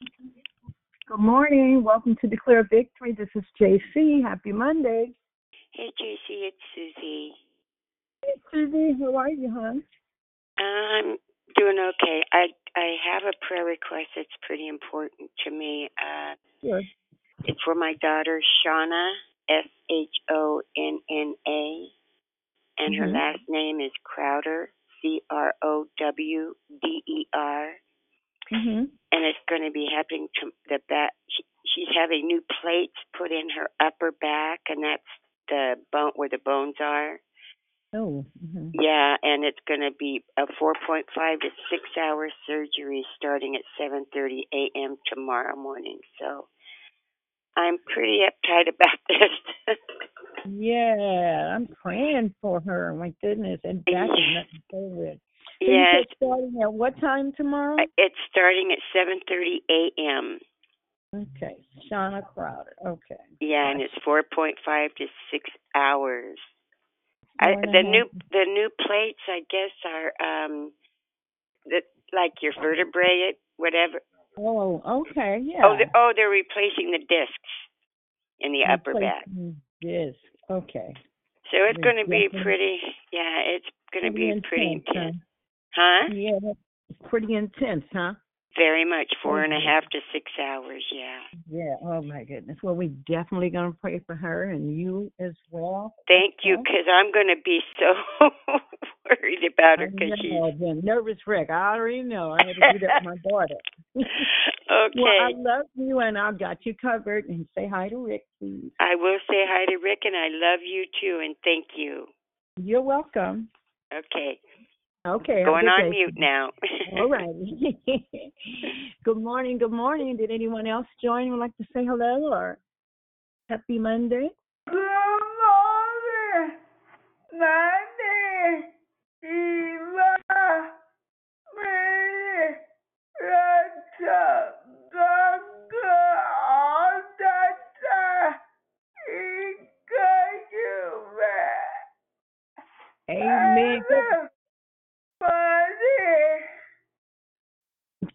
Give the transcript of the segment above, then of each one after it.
Good morning. Welcome to Declare Victory. This is JC. Happy Monday. Hey, JC, it's Susie. Hey, Susie. How are you, hon? I'm doing okay. I I have a prayer request that's pretty important to me. Uh, Sure. it's for my daughter Shonna, S H O N N A, and her Mhm. last name is Crowder, C R O W D E R. Mhm. and it's going to be having to the back. She, she's having new plates put in her upper back, and that's the bone where the bones are. Oh. Mhm. Yeah, and it's going to be a 4.5 to 6 hour surgery starting at 7:30 a.m. tomorrow morning. So I'm pretty uptight about this. Yeah, I'm praying for her. My goodness, and back is nothing to Yes, starting at what time tomorrow? it's starting at 7:30 a.m. Okay, Shonna Crowder. Okay. Yeah, and it's 4.5 to 6 hours. I, Four and a the new the new plates, I guess, are um, the like your vertebrae, whatever. Oh, okay, yeah. Oh, they're, oh, they're replacing the discs in the upper back. Yes. Okay. So it's going to be pretty. Yeah, it's going to be pretty intense, huh? Yeah, that's pretty intense, huh? Very much four and a half to six hours. Yeah. Yeah. Oh my goodness. Well, we're definitely gonna pray for her and you as well. Thank you, because I'm going to be so worried about her I because she's the nervous wreck. I already know. I had to do that with my daughter. okay. Well, I love you, and I've got you covered. And say hi to Rick, please. I will say hi to Rick, and I love you too, and thank you. You're welcome. Okay, Okay. going on mute now. All right. good morning. Good morning. Did anyone else join? Would like to say hello or happy Monday? Good morning, Monday, Eva, Mary, Rachel, Doctor, all the time, encourage you, Amen. Good, Monday.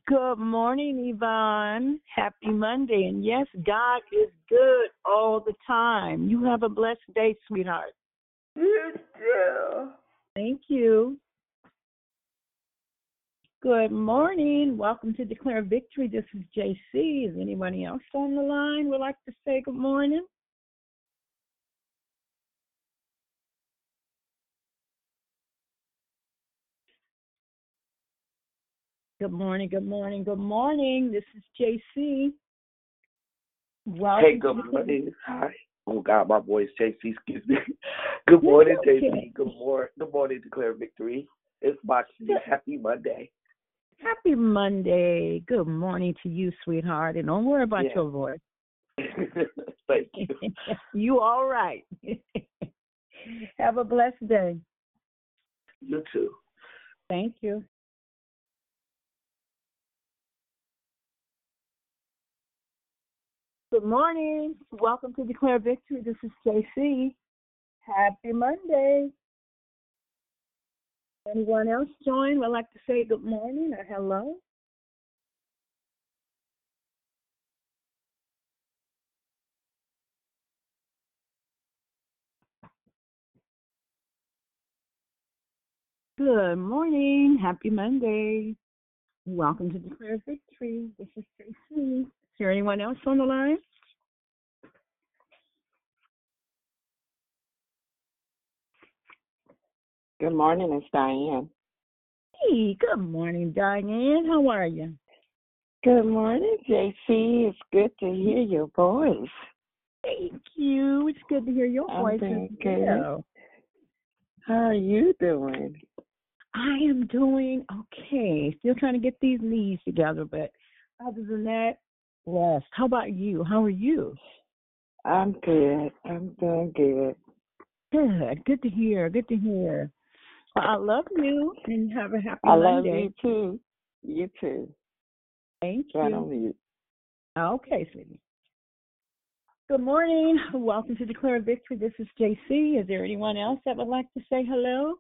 Good morning, Yvonne. Happy Monday. And yes, God is good all the time. You have a blessed day, sweetheart. You too. Thank you. Good morning. Welcome to Declare Victory. This is JC. Is anybody else on the line would like to say good morning? Good morning, good morning, good morning. This is JC. Welcome Hey, good morning. Hi. Oh God, my voice JC, excuse me. Good morning, okay. JC. Good morning. Good morning, declare victory. It's Moxie. Happy Monday. Happy Monday. Good morning to you, sweetheart. And don't worry about Yeah. your voice. Thank you. you all right. Have a blessed day. You too. Thank you. Good morning. Welcome to Declare Victory. This is JC. Happy Monday. Anyone else join? Would like to say good morning or hello? Good morning. Happy Monday. Welcome to Declare Victory. This is Tracy. Is there anyone else on the line? Good morning, it's Diane. Hey, good morning, Diane. How are you? Good morning, JC. It's good to hear your voice. Thank you. It's good to hear your I'm voice as well. How are you doing? I am doing okay. Still trying to get these knees together, but other than that, blessed. How about you? How are you? I'm good. I'm doing good. Good. Good to hear. Good to hear. Well, I love you and have a happy I love Monday. you too. You too. Thank Right you. on mute. Okay, sweetie. Good morning. Welcome to Declare Victory. This is JC. Is there anyone else that would like to say hello?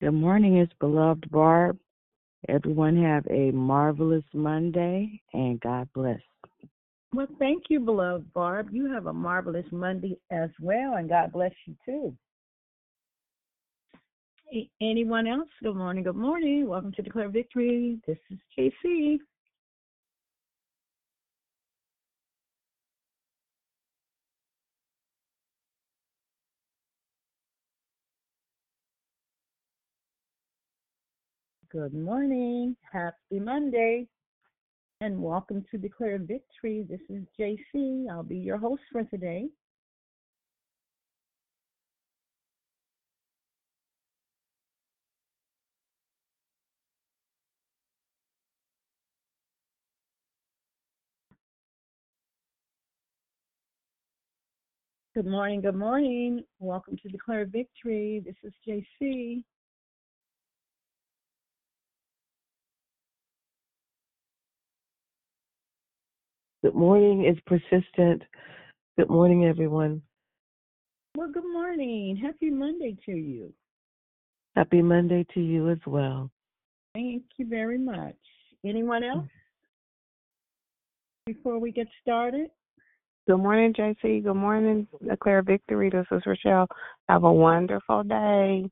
Good morning, it's beloved Barb. Everyone have a marvelous Monday and God bless. Well, thank you, beloved Barb. You have a marvelous Monday as well, and God bless you too. Anyone else? Good morning. Good morning. Welcome to Declare Victory. This is JC. Good morning. Happy Monday. And welcome to Declare Victory. This is JC. I'll be your host for today. Good morning. Good morning. Welcome to Declare Victory. This is JC. Good morning is persistent. Good morning, everyone. Well, good morning. Happy Monday to you. Happy Monday to you as well. Thank you very much. Anyone else mm. before we get started? Good morning, JC. Good morning, Declare Victory. This is Rochelle. Have a wonderful day.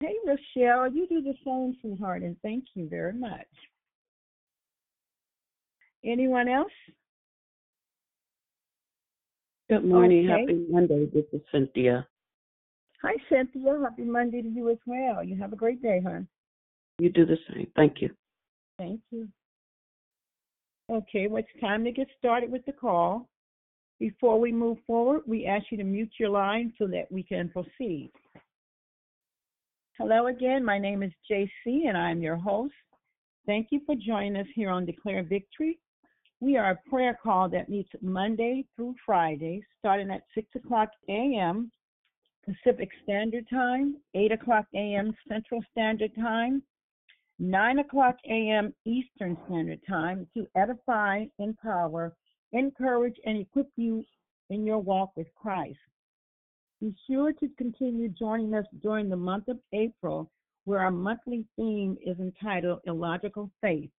Hey, Rochelle, you do the same, sweetheart, and thank you very much. Anyone else? Good morning. Okay. Happy Monday. This is Cynthia. Hi, Cynthia. Happy Monday to you as well. You have a great day, hon. You do the same. Thank you. Thank you. Okay, well, it's time to get started with the call. Before we move forward, we ask you to mute your line so that we can proceed. Hello again. My name is JC, and I'm your host. Thank you for joining us here on Declare Victory. We are a prayer call that meets Monday through Friday, starting at 6 o'clock a.m. Pacific Standard Time, 8 o'clock a.m. Central Standard Time, 9 o'clock a.m. Eastern Standard Time to edify, empower, encourage, and equip you in your walk with Christ. Be sure to continue joining us during the month of April, where our monthly theme is entitled Illogical Faith.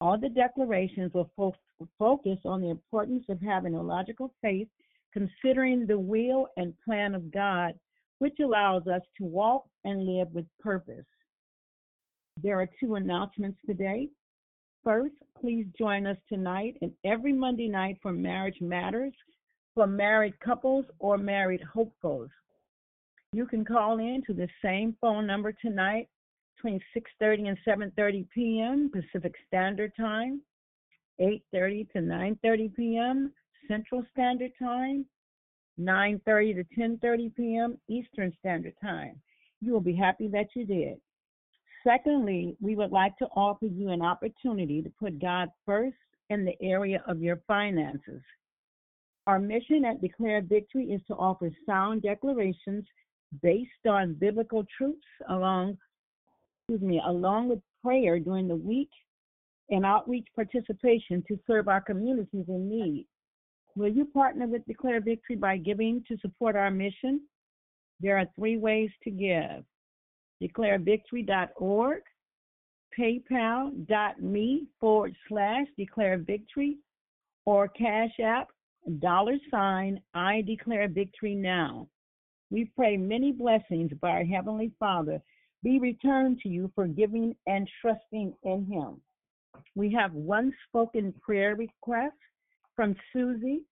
All the declarations will fo- focus on the importance of having a logical faith, considering the will and plan of God, which allows us to walk and live with purpose. There are two announcements today. First, please join us tonight and every Monday night for Marriage Matters for married couples or married hopefuls. You can call in to the same phone number tonight between 6:30 and 7:30 p.m. Pacific Standard Time, 8:30 to 9:30 p.m. Central Standard Time, 9:30 to 10:30 p.m. Eastern Standard Time. You will be happy that you did. Secondly, we would like to offer you an opportunity to put God first in the area of your finances. Our mission at Declare Victory is to offer sound declarations based on biblical truths along excuse me, along with prayer during the week and outreach participation to serve our communities in need. Will you partner with Declare Victory by giving to support our mission? There are three ways to give declarevictory.org, paypal.me forward slash declare victory, or Cash App dollar sign I declare victory now. We pray many blessings by our Heavenly Father be returned to you for giving and trusting in Him. We have one spoken prayer request from Susie.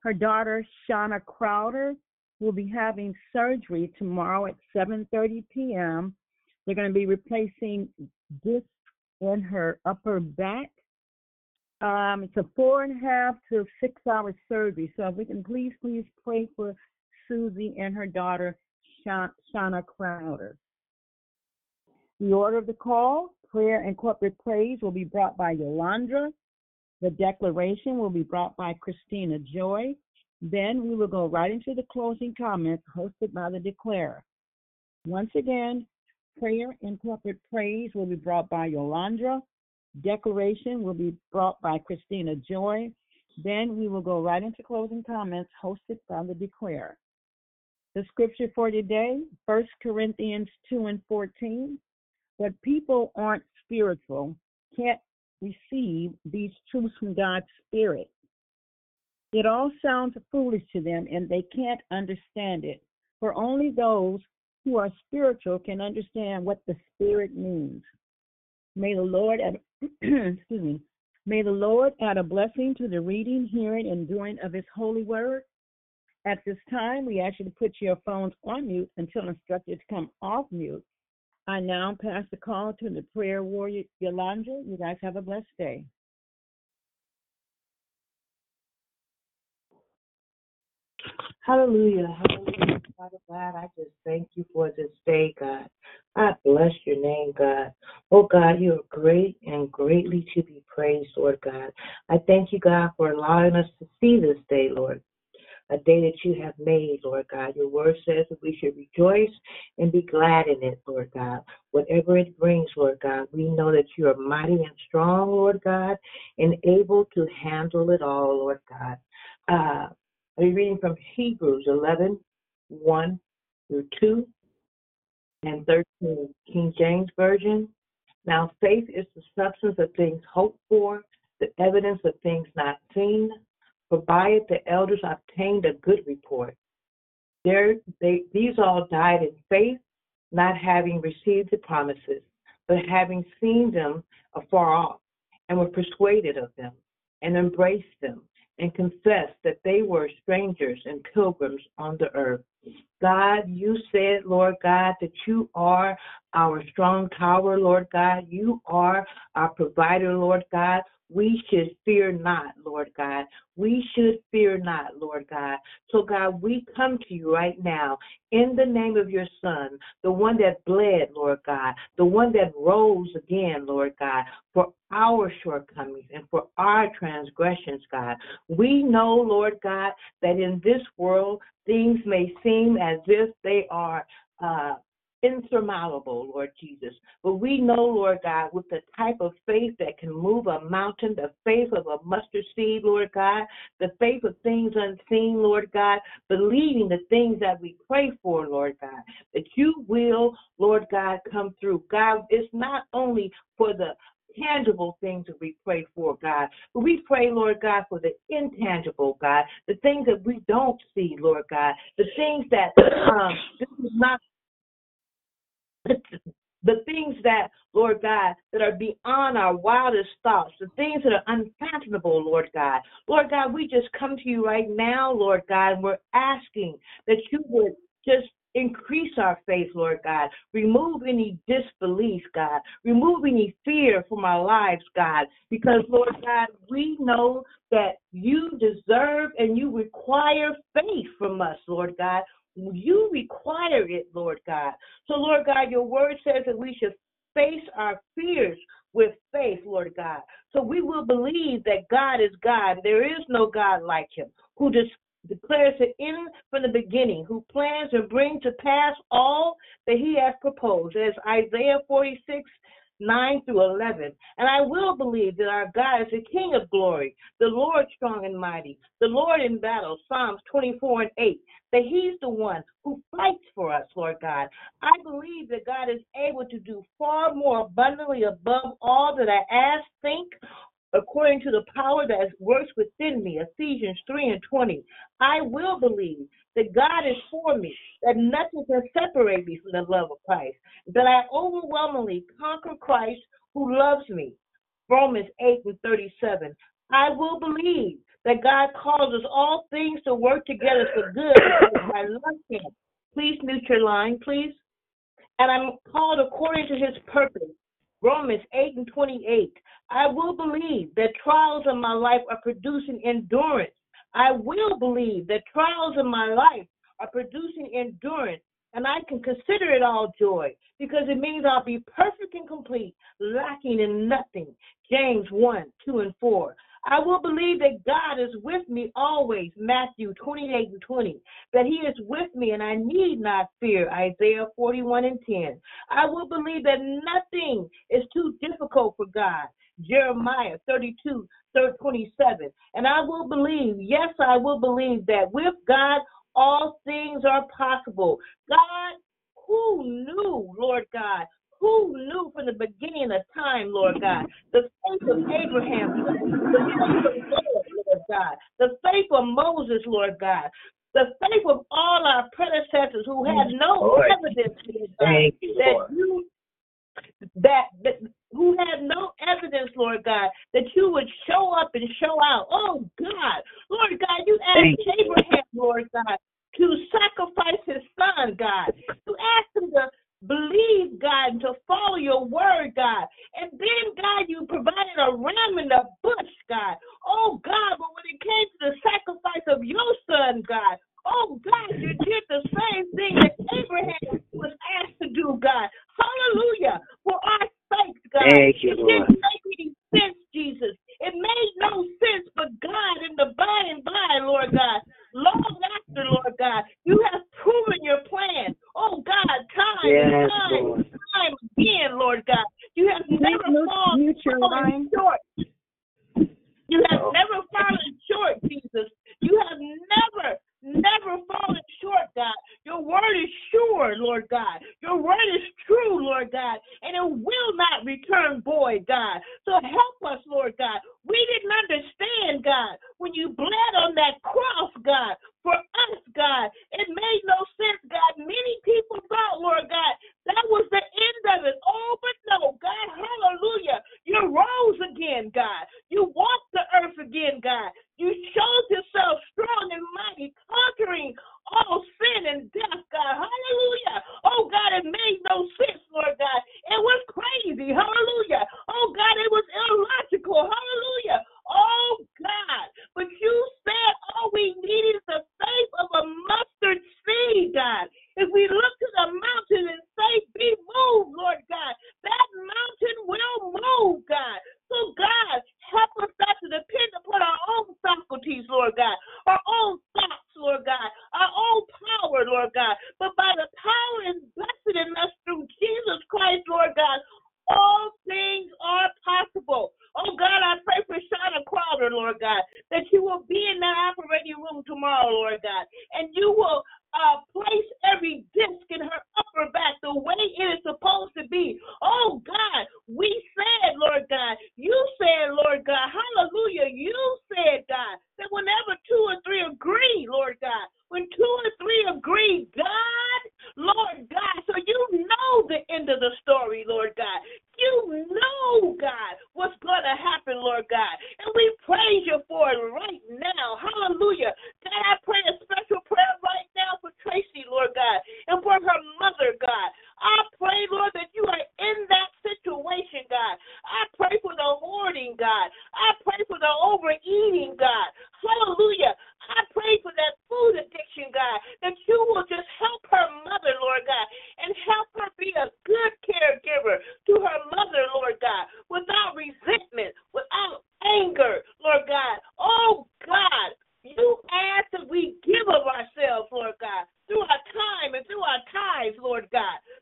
Her daughter, Shonna Crowder, will be having surgery tomorrow at 7.30 p.m. They're going to be replacing discs in her upper back. Um, it's a four and a half to six hour surgery. So if we can please, please pray for Susie and her daughter, Sha- Shonna Crowder. The order of the call, prayer and corporate praise will be brought by Yolanda. The declaration will be brought by Christina Joy. Then we will go right into the closing comments hosted by the declarer. Once again, prayer and corporate praise will be brought by Yolanda. Declaration will be brought by Christina Joy. Then we will go right into closing comments hosted by the declarer. The scripture for today, 1 Corinthians 2 and 14. But people aren't spiritual, can't receive these truths from God's Spirit. It all sounds foolish to them and they can't understand it. For only those who are spiritual can understand what the Spirit means. May the Lord add, excuse me, may the Lord add a blessing to the reading, hearing, and doing of His holy word. At this time, we ask you to put your phones on mute until instructed to come off mute. I now pass the call to the prayer warrior, Yolanda. You guys have a blessed day. Hallelujah. Hallelujah. Father God, I just thank you for this day, God. I bless your name, God. Oh, God, you are great and greatly to be praised, Lord God. I thank you, God, for allowing us to see this day, Lord. A day that you have made, Lord God. Your word says that we should rejoice and be glad in it, Lord God. Whatever it brings, Lord God, we know that you are mighty and strong, Lord God, and able to handle it all, Lord God. Uh, I'll be reading from Hebrews 11, 1 through 2 and 13, King James Version. Now, faith is the substance of things hoped for, the evidence of things not seen. For by it the elders obtained a good report. There, they, these all died in faith, not having received the promises, but having seen them afar off, and were persuaded of them, and embraced them, and confessed that they were strangers and pilgrims on the earth. God, you said, Lord God, that you are our strong tower, Lord God. You are our provider, Lord God. We should fear not, Lord God. We should fear not, Lord God. So, God, we come to you right now in the name of your Son, the one that bled, Lord God, the one that rose again, Lord God, for our shortcomings and for our transgressions, God. We know, Lord God, that in this world things may seem as if they are uh, insurmountable, Lord Jesus. But we know, Lord God, with the type of faith that can move a mountain, the faith of a mustard seed, Lord God, the faith of things unseen, Lord God, believing the things that we pray for, Lord God, that you will, Lord God, come through. God, it's not only for the tangible things that we pray for, God. But we pray, Lord God, for the intangible, God, the things that we don't see, Lord God, the things that um, this is not the things that, Lord God, that are beyond our wildest thoughts, the things that are unfathomable, Lord God. Lord God, we just come to you right now, Lord God, and we're asking that you would just increase our faith, Lord God. Remove any disbelief, God. Remove any fear from our lives, God. Because, Lord God, we know that you deserve and you require faith from us, Lord God. You require it, Lord God. So, Lord God, your word says that we should face our fears with faith, Lord God. So we will believe that God is God. There is no God like him who just declares it in from the beginning, who plans and brings to pass all that he has proposed. As Isaiah 46 9 through 11. And I will believe that our God is the King of glory, the Lord strong and mighty, the Lord in battle, Psalms 24 and 8, that He's the one who fights for us, Lord God. I believe that God is able to do far more abundantly above all that I ask, think, according to the power that works within me, Ephesians 3 and 20. I will believe that God is for me, that nothing can separate me from the love of Christ, that I overwhelmingly conquer Christ who loves me. Romans 8 and 37. I will believe that God causes all things to work together for good I love Him. Please mute your line, please. And I'm called according to His purpose. Romans 8 and 28. I will believe that trials in my life are producing endurance. I will believe that trials in my life are producing endurance, and I can consider it all joy because it means I'll be perfect and complete, lacking in nothing. James 1, 2, and 4. I will believe that God is with me always, Matthew 28 and 20, that He is with me and I need not fear, Isaiah 41 and 10. I will believe that nothing is too difficult for God, Jeremiah 32, 27. And I will believe, yes, I will believe that with God, all things are possible. God, who knew, Lord God, who knew from the beginning of time, Lord God, the faith of Abraham, the faith of Noah, Lord God, the faith of Moses, Lord God, the faith of all our predecessors who had no Lord. evidence Lord God, that you that, that who had no evidence, Lord God, that you would show up and show out. Oh God, Lord God, you asked Thank you. Abraham, Lord God, to sacrifice his son, God. You asked him to believe, God, and to follow your word, God. And then, God, you provided a ram in the bush, God. Oh, God, but when it came to the sacrifice of your son, God, oh, God, you did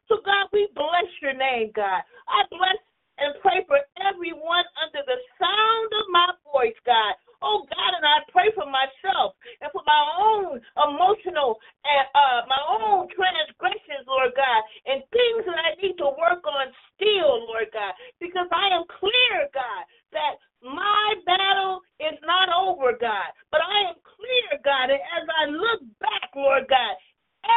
So, God, we bless your name, God. I bless and pray for everyone under the sound of my voice, God. Oh, God, and I pray for myself and for my own emotional and uh, my own transgressions, Lord God, and things that I need to work on still, Lord God, because I am clear, God, that my battle is not over, God, but I am clear, God, and as I look back, Lord God,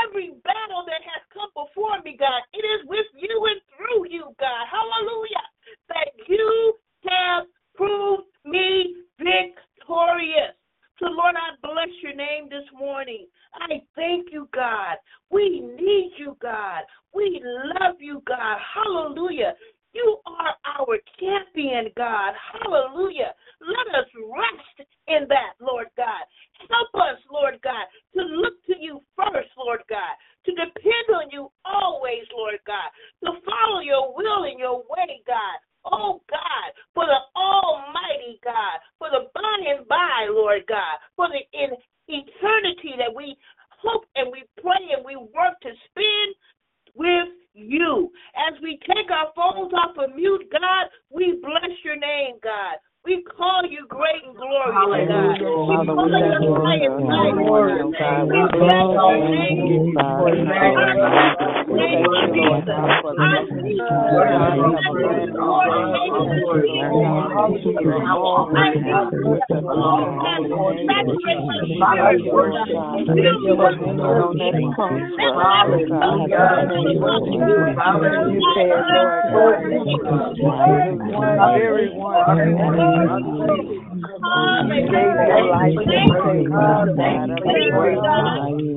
every battle that has come before me, God, it is with you and through you, God. Hallelujah. That you have proved me victorious. So, Lord, I bless your name this morning. I thank you, God. We need you, God. We love you, God. Hallelujah. You are our champion, God. Hallelujah. Let us rest in that, Lord God. Help us, Lord God, to look to you first, Lord God, to depend on you always, Lord God, to follow your will and your way, God. Oh God, for the Almighty God, for the by and by, Lord God, for the in eternity that we hope and we pray and we work to spend with you. As we take our phones off of mute, God, we bless your name, God. We call you great and glorious, God. We call we you thank you high this and morning, mighty, oh God. God. We bless your your name, name. Jesus. We thank you, Lord God, for the I this you,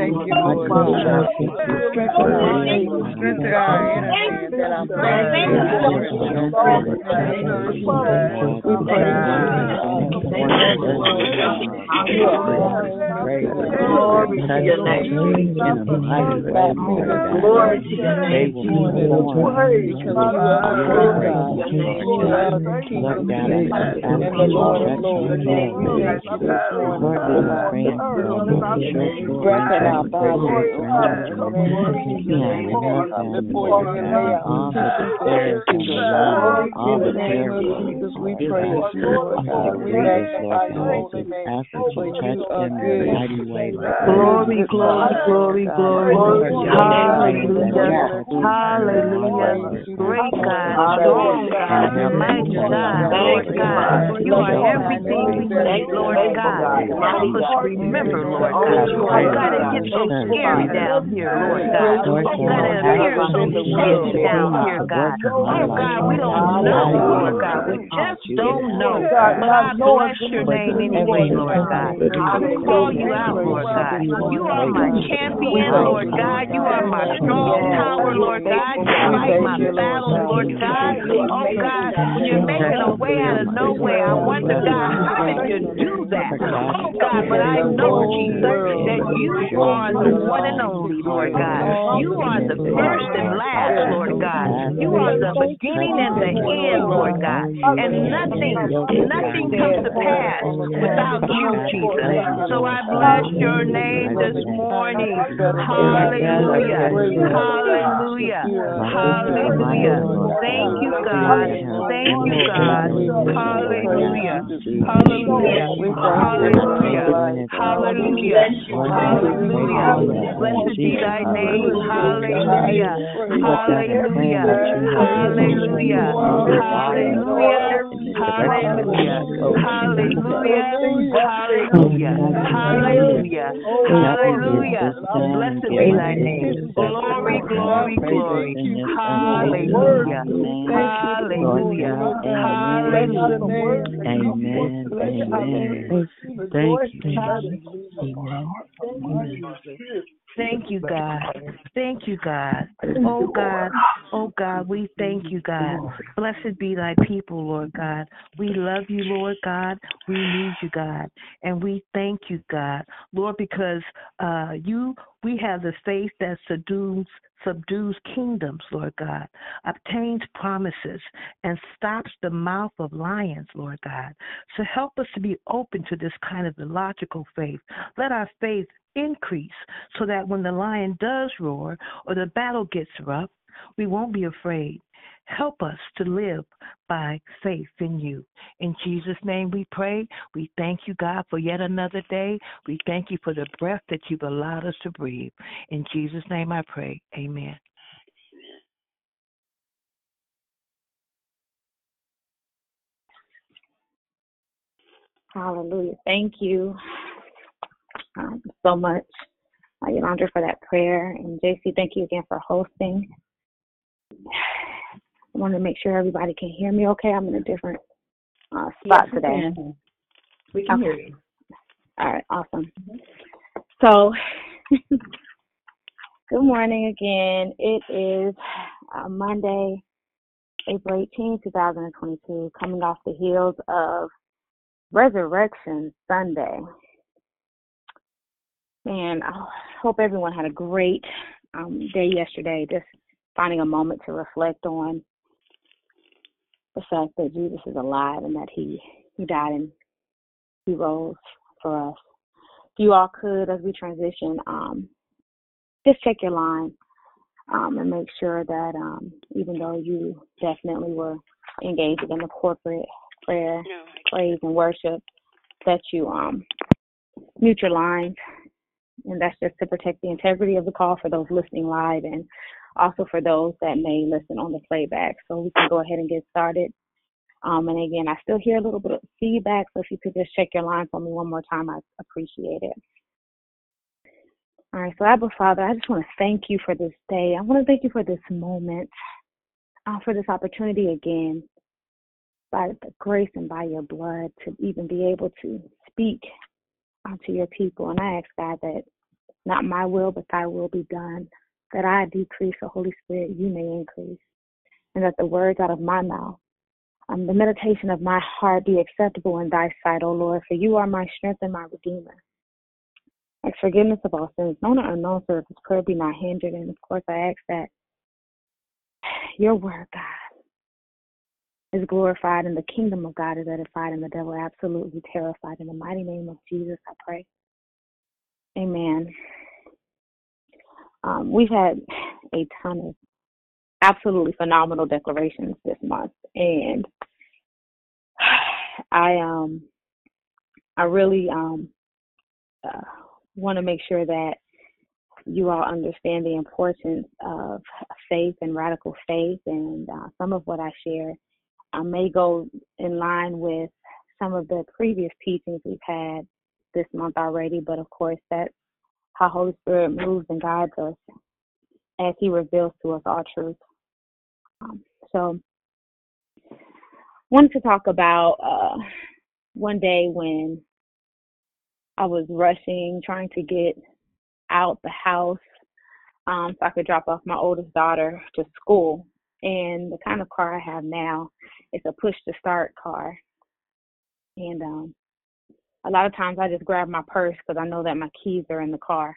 Thank you, Lord we praise Lord God. We magnify your holy name. For you are good. Glory, glory, glory, glory. Hallelujah. Hallelujah. Great God, strong God, mighty God, Lord God. You are everything we need, Lord God. Help us remember, Lord God. God, it gets so scary down here, Lord God. Oh God, it appears so shaky down here, God. Oh God, we don't know, Lord God. We just don't know. But I bless your name anyway, Lord God. I call you out, Lord God. You are my champion, Lord God. You are my strong tower, Lord God. You fight my battles, Lord God. Oh God, you're making a way out of no way, I wonder, God, how did you do that? Oh God, but I know, Jesus, that you are the one and only, Lord God. You are the first and last, Lord God. You are the beginning and the end, Lord God. And nothing, nothing comes to pass without you, Jesus. So I bless your name this morning. Hallelujah. Hallelujah. Hallelujah. Thank you, God. Thank you, God. Hallelujah. Hallelujah. Hallelujah. Hallelujah. Hallelujah. Blessed be thy name. Hallelujah. Hallelujah. Hallelujah. Hallelujah. Hallelujah. Hallelujah. Hallelujah. Hallelujah. Hallelujah. Blessed be thy name. Glory, glory, glory. Hallelujah. Hallelujah. Hallelujah. Amen. Amen. Thank you. Thank you, God. Thank you, God. Oh, God. Oh, God, we thank you, God. Blessed be thy people, Lord God. We love you, Lord God. We need you, God. And we thank you, God. Lord, because uh, you, we have the faith that subdues subdues kingdoms, Lord God, obtains promises, and stops the mouth of lions, Lord God. So help us to be open to this kind of illogical faith. Let our faith increase so that when the lion does roar or the battle gets rough, we won't be afraid. Help us to live by faith in you. In Jesus' name we pray. We thank you, God, for yet another day. We thank you for the breath that you've allowed us to breathe. In Jesus' name I pray. Amen. Hallelujah. Thank you um, so much, uh, Yolanda, for that prayer. And JC, thank you again for hosting. I want to make sure everybody can hear me okay. I'm in a different uh, spot Yes, today. can. We can hear you. All right, awesome. So, good morning again. It is uh, Monday, April 18, 2022, coming off the heels of Resurrection Sunday. And I hope everyone had a great um, day yesterday, just finding a moment to reflect on the fact that Jesus is alive and that he, he died and he rose for us. If you all could, as we transition, um, just check your line um, and make sure that um, even though you definitely were engaged in the corporate prayer, praise, and worship, that you um, mute your lines And that's just to protect the integrity of the call for those listening live and also for those that may listen on the playback. So we can go ahead and get started. Um, and again, I still hear a little bit of feedback, so if you could just check your line for me one more time, I appreciate it. All right, so Abba Father, I just want to thank you for this day. I want to thank you for this moment, uh, for this opportunity again, by the grace and by your blood, to even be able to speak uh, to your people. And I ask God that not my will, but thy will be done, that I decrease, the Holy Spirit, you may increase, and that the words out of my mouth um, the meditation of my heart be acceptable in thy sight, O Lord, for you are my strength and my redeemer. Ask forgiveness of all sins, known or unknown, so that this prayer be not hindered. And of course, I ask that your word, God, is glorified and the kingdom of God is edified and the devil absolutely terrified. In the mighty name of Jesus, I pray. Amen. Um, we've had a ton of absolutely phenomenal declarations this month, and I um I really um uh, want to make sure that you all understand the importance of faith and radical faith, and uh, some of what I share I may go in line with some of the previous teachings we've had this month already, but of course that's how Holy Spirit moves and guides us as He reveals to us all truth. Um, so, wanted to talk about uh, one day when I was rushing, trying to get out the house um, so I could drop off my oldest daughter to school. And the kind of car I have now is a push to start car. And um, a lot of times I just grab my purse because I know that my keys are in the car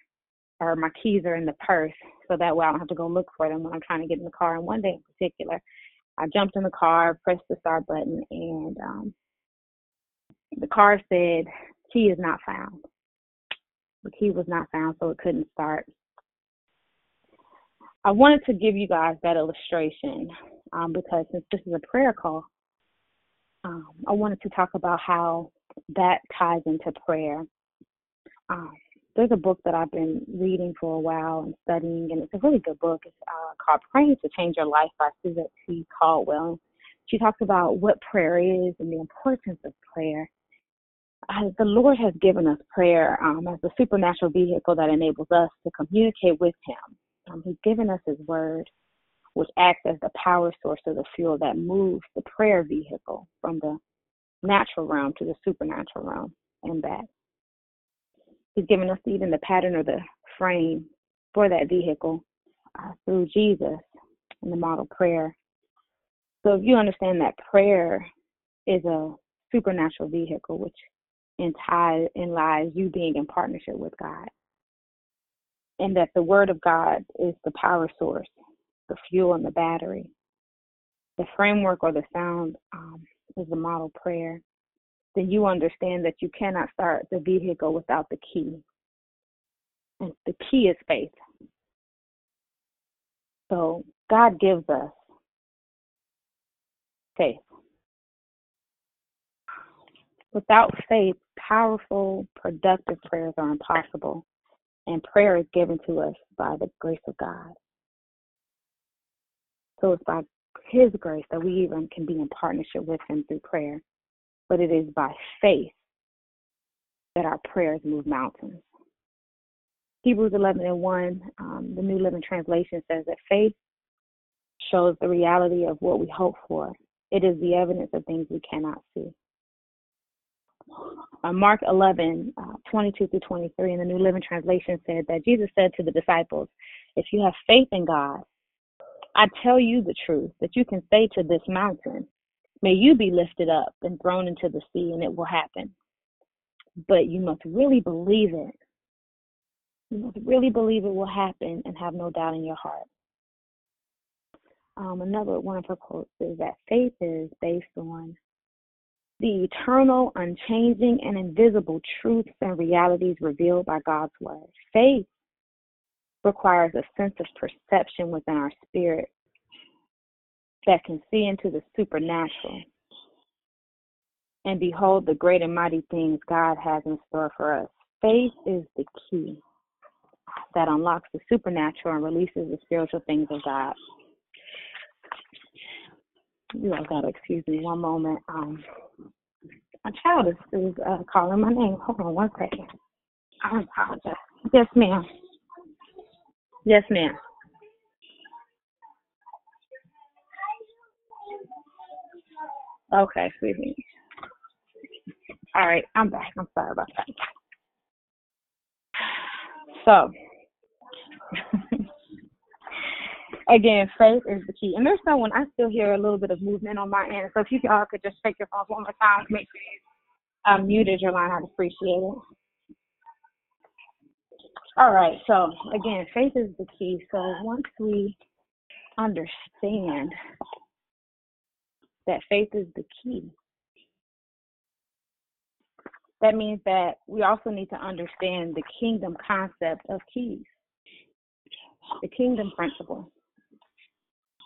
or my keys are in the purse. So that way I don't have to go look for them when I'm trying to get in the car. And one day in particular, I jumped in the car, pressed the start button, and um, the car said, key is not found. The key was not found, so it couldn't start. I wanted to give you guys that illustration um, because since this is a prayer call, um, I wanted to talk about how that ties into prayer. Um, there's a book that I've been reading for a while and studying, and it's a really good book. It's uh, called Praying to Change Your Life by Susan C. Caldwell. She talks about what prayer is and the importance of prayer. Uh, the Lord has given us prayer um, as a supernatural vehicle that enables us to communicate with Him. Um, he's given us His Word, which acts as the power source of the fuel that moves the prayer vehicle from the natural realm to the supernatural realm and back. He's given us even the pattern or the frame for that vehicle uh, through Jesus in the model prayer. So if you understand that prayer is a supernatural vehicle, which in ties in lies you being in partnership with God, and that the Word of God is the power source, the fuel and the battery, the framework or the sound um, is the model prayer then you understand that you cannot start the vehicle without the key. And the key is faith. So God gives us faith. Without faith, powerful, productive prayers are impossible, and prayer is given to us by the grace of God. So it's by His grace that we even can be in partnership with Him through prayer but it is by faith that our prayers move mountains. Hebrews 11 and 1, um, the New Living Translation says that faith shows the reality of what we hope for. It is the evidence of things we cannot see. Uh, Mark 11, uh, 22 through 23 in the New Living Translation said that Jesus said to the disciples, If you have faith in God, I tell you the truth, that you can say to this mountain, May you be lifted up and thrown into the sea, and it will happen. But you must really believe it. You must really believe it will happen and have no doubt in your heart. Um, another one of her quotes is that faith is based on the eternal, unchanging, and invisible truths and realities revealed by God's word. Faith requires a sense of perception within our spirit that can see into the supernatural and behold the great and mighty things God has in store for us. Faith is the key. that unlocks the supernatural and releases the spiritual things of God. You all gotta excuse me one moment. Um, my child is, is uh, calling my name. Hold on one second. I apologize. Yes, ma'am. Yes, ma'am. Okay, sweetie. All right, I'm back. I'm sorry about that. So, again, faith is the key. And there's someone, I still hear a little bit of movement on my end. So if you all could just take your phones one more time, make sure you um, muted your line, I'd appreciate it. All right, so again, faith is the key. So once we understand that faith is the key, that means that we also need to understand the kingdom concept of keys, the kingdom principle.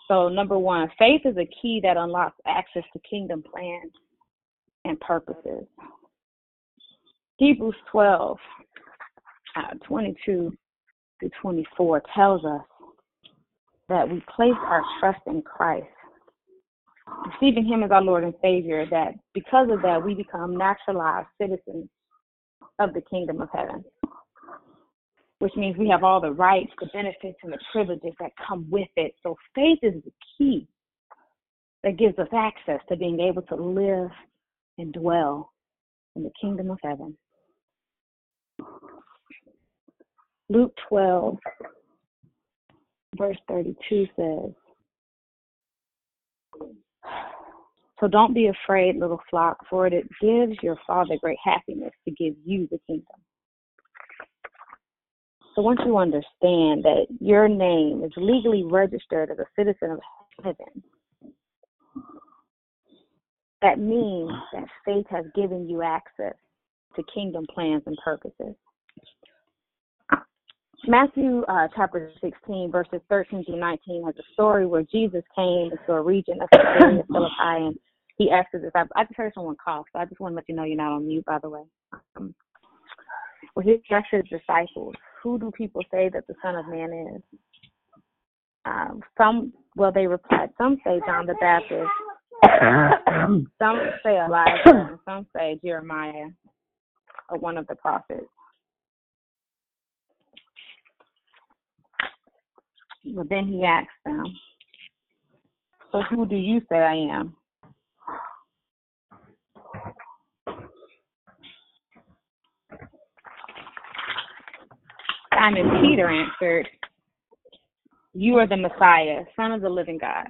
So, number one, faith is a key that unlocks access to kingdom plans and purposes. Hebrews 12, uh, 22 to 24 tells us that we place our trust in Christ, receiving Him as our Lord and Savior, that because of that, we become naturalized citizens of the kingdom of heaven, which means we have all the rights, the benefits, and the privileges that come with it. So faith is the key that gives us access to being able to live and dwell in the kingdom of heaven. Luke 12, verse 32 says, So don't be afraid, little flock, for it gives your Father great happiness to give you the kingdom. So once you understand that your name is legally registered as a citizen of heaven, that means that faith has given you access to kingdom plans and purposes. Matthew uh, chapter 16, verses 13 through 19 has a story where Jesus came into a region of Caesarea Philippi and he asked his disciples. I just heard someone cough, so I just want to let you know you're not on mute, by the way. Um, well, he asked his disciples, Who do people say that the Son of Man is? Um, some, well, they replied, Some say John the Baptist, some say Elijah, and some say Jeremiah or one of the prophets. But then he asked them, So who do you say I am? Simon Peter answered, You are the Messiah, Son of the living God.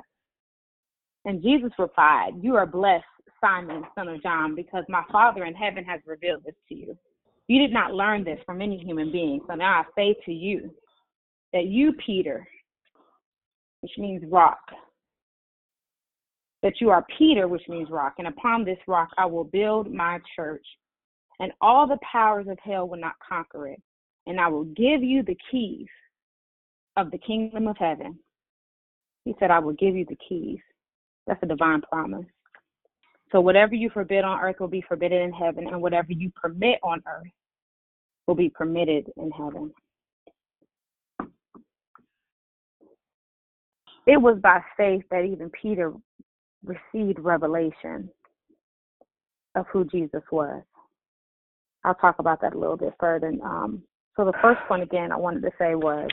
And Jesus replied, You are blessed, Simon, son of John, because my Father in heaven has revealed this to you. You did not learn this from any human being. So now I say to you that you, Peter, which means rock, that you are Peter, which means rock, and upon this rock I will build my church, and all the powers of hell will not conquer it and I will give you the keys of the kingdom of heaven. He said, I will give you the keys. That's a divine promise. So whatever you forbid on earth will be forbidden in heaven, and whatever you permit on earth will be permitted in heaven. It was by faith that even Peter received revelation of who Jesus was. I'll talk about that a little bit further um, so the first point again I wanted to say was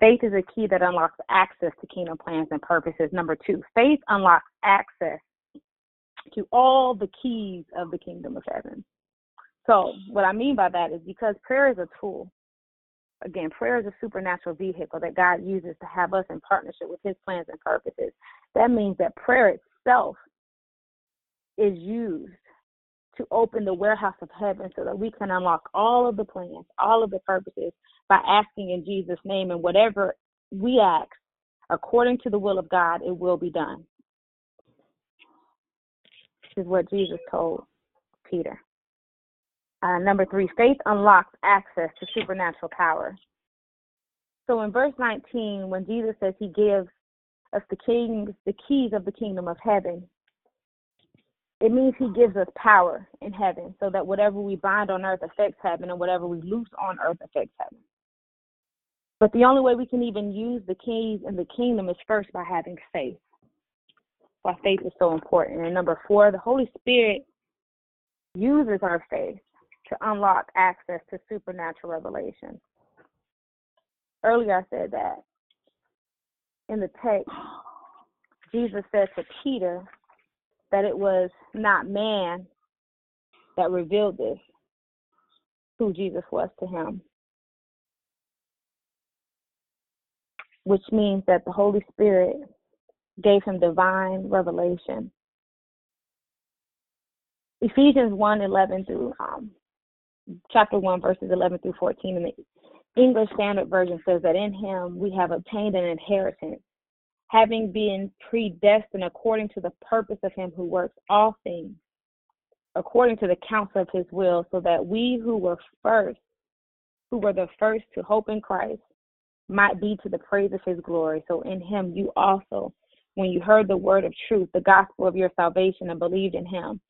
faith is a key that unlocks access to kingdom plans and purposes. Number two, faith unlocks access to all the keys of the kingdom of heaven. So what I mean by that is because prayer is a tool. Again, prayer is a supernatural vehicle that God uses to have us in partnership with his plans and purposes. That means that prayer itself is used to open the warehouse of heaven so that we can unlock all of the plans, all of the purposes by asking in Jesus' name. And whatever we ask, according to the will of God, it will be done. This is what Jesus told Peter. Uh, number three, faith unlocks access to supernatural power. So in verse 19, when Jesus says he gives us the kings, the keys of the kingdom of heaven, it means he gives us power in heaven so that whatever we bind on earth affects heaven and whatever we loose on earth affects heaven. But the only way we can even use the keys in the kingdom is first by having faith. Why faith is so important. And number four, the Holy Spirit uses our faith to unlock access to supernatural revelation. Earlier, I said that in the text, Jesus said to Peter that it was not man that revealed this, who Jesus was to him. Which means that the Holy Spirit gave him divine revelation. Ephesians 1 11 through um, chapter 1, verses 11 through 14 in the English Standard Version says that in him we have obtained an inheritance, having been predestined according to the purpose of him who works all things according to the counsel of his will, so that we who were first, who were the first to hope in Christ, might be to the praise of his glory. So in him you also, when you heard the word of truth, the gospel of your salvation, and believed in him,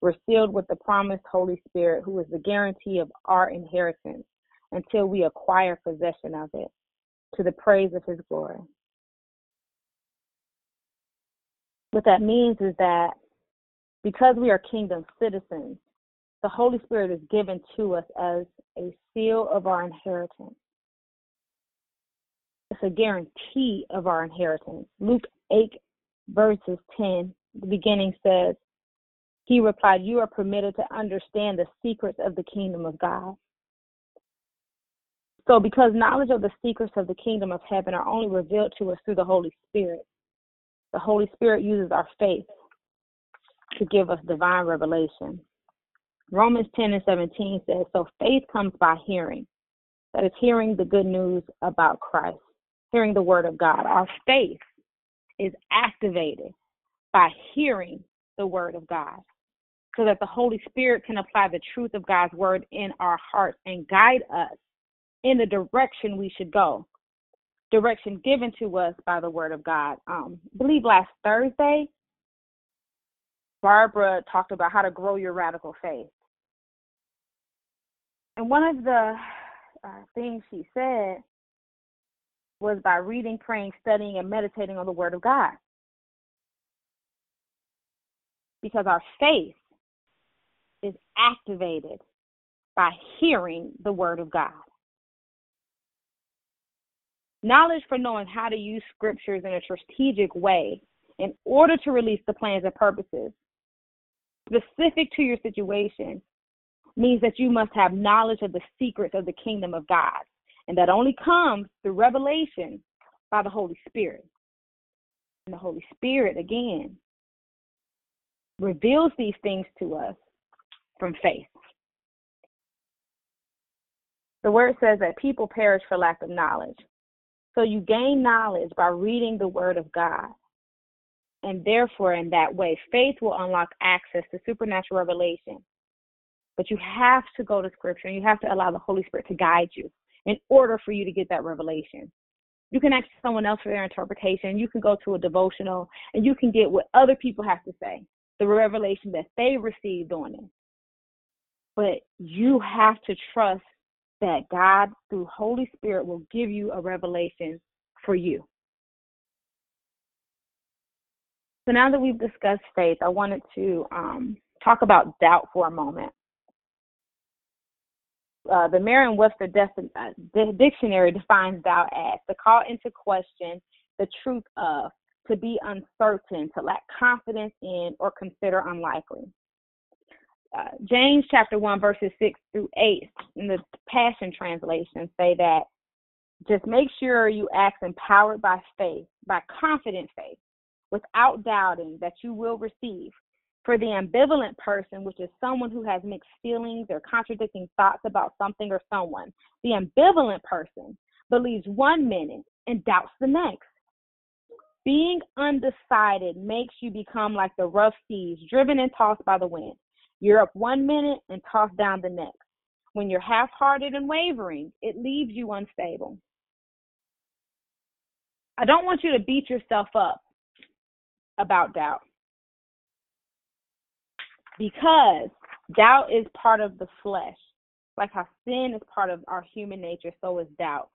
were sealed with the promised Holy Spirit, who is the guarantee of our inheritance until we acquire possession of it, to the praise of his glory. What that means is that because we are kingdom citizens, the Holy Spirit is given to us as a seal of our inheritance. It's a guarantee of our inheritance. Luke 8, verses 10, the beginning says, He replied, You are permitted to understand the secrets of the kingdom of God. So, because knowledge of the secrets of the kingdom of heaven are only revealed to us through the Holy Spirit, the Holy Spirit uses our faith to give us divine revelation. Romans 10 and 17 says, So faith comes by hearing. That is hearing the good news about Christ hearing the word of God. Our faith is activated by hearing the word of God so that the Holy Spirit can apply the truth of God's word in our hearts and guide us in the direction we should go. Direction given to us by the word of God. Um, I believe last Thursday, Barbara talked about how to grow your radical faith. And one of the uh, things she said was by reading, praying, studying, and meditating on the Word of God. Because our faith is activated by hearing the Word of God. Knowledge for knowing how to use scriptures in a strategic way in order to release the plans and purposes specific to your situation means that you must have knowledge of the secrets of the kingdom of God. And that only comes through revelation by the Holy Spirit. And the Holy Spirit, again, reveals these things to us from faith. The word says that people perish for lack of knowledge. So you gain knowledge by reading the word of God. And therefore, in that way, faith will unlock access to supernatural revelation. But you have to go to scripture and you have to allow the Holy Spirit to guide you in order for you to get that revelation. You can ask someone else for their interpretation. You can go to a devotional and you can get what other people have to say, the revelation that they received on it. But you have to trust that God, through Holy Spirit, will give you a revelation for you. So now that we've discussed faith, I wanted to um, talk about doubt for a moment uh, the Merriam-Webster uh, dictionary defines doubt as to call into question the truth of, to be uncertain, to lack confidence in, or consider unlikely. Uh, James chapter 1, verses 6 through 8 in the Passion Translation say that just make sure you act empowered by faith, by confident faith, without doubting that you will receive for the ambivalent person, which is someone who has mixed feelings or contradicting thoughts about something or someone, the ambivalent person believes one minute and doubts the next. Being undecided makes you become like the rough seas, driven and tossed by the wind. You're up one minute and tossed down the next. When you're half hearted and wavering, it leaves you unstable. I don't want you to beat yourself up about doubt. Because doubt is part of the flesh. Like how sin is part of our human nature, so is doubt.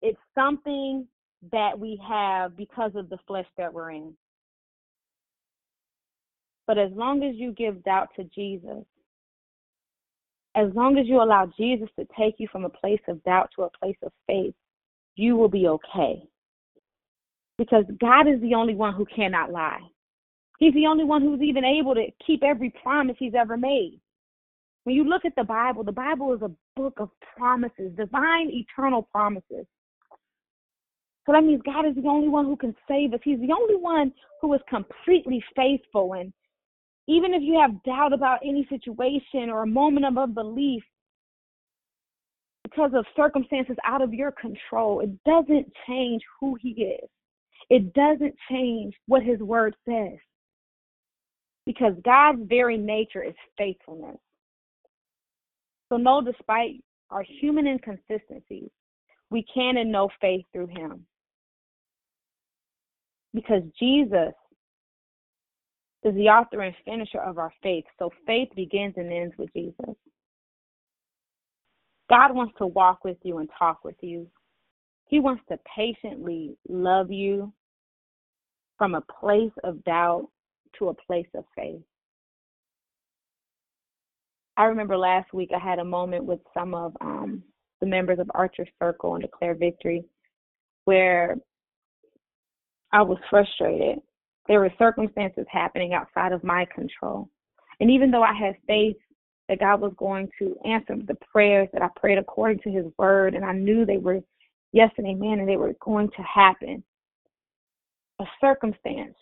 It's something that we have because of the flesh that we're in. But as long as you give doubt to Jesus, as long as you allow Jesus to take you from a place of doubt to a place of faith, you will be okay. Because God is the only one who cannot lie. He's the only one who's even able to keep every promise he's ever made. When you look at the Bible, the Bible is a book of promises, divine, eternal promises. So that means God is the only one who can save us. He's the only one who is completely faithful. And even if you have doubt about any situation or a moment of unbelief because of circumstances out of your control, it doesn't change who He is. It doesn't change what His word says. Because God's very nature is faithfulness. So, no, despite our human inconsistencies, we can and know faith through Him because Jesus is the author and finisher of our faith. So faith begins and ends with Jesus. God wants to walk with you and talk with you. He wants to patiently love you from a place of doubt to a place of faith. I remember last week I had a moment with some of um, the members of Archer Circle and Declare Victory where I was frustrated. There were circumstances happening outside of my control. And even though I had faith that God was going to answer the prayers that I prayed according to his word, and I knew they were yes and amen, and they were going to happen, a circumstance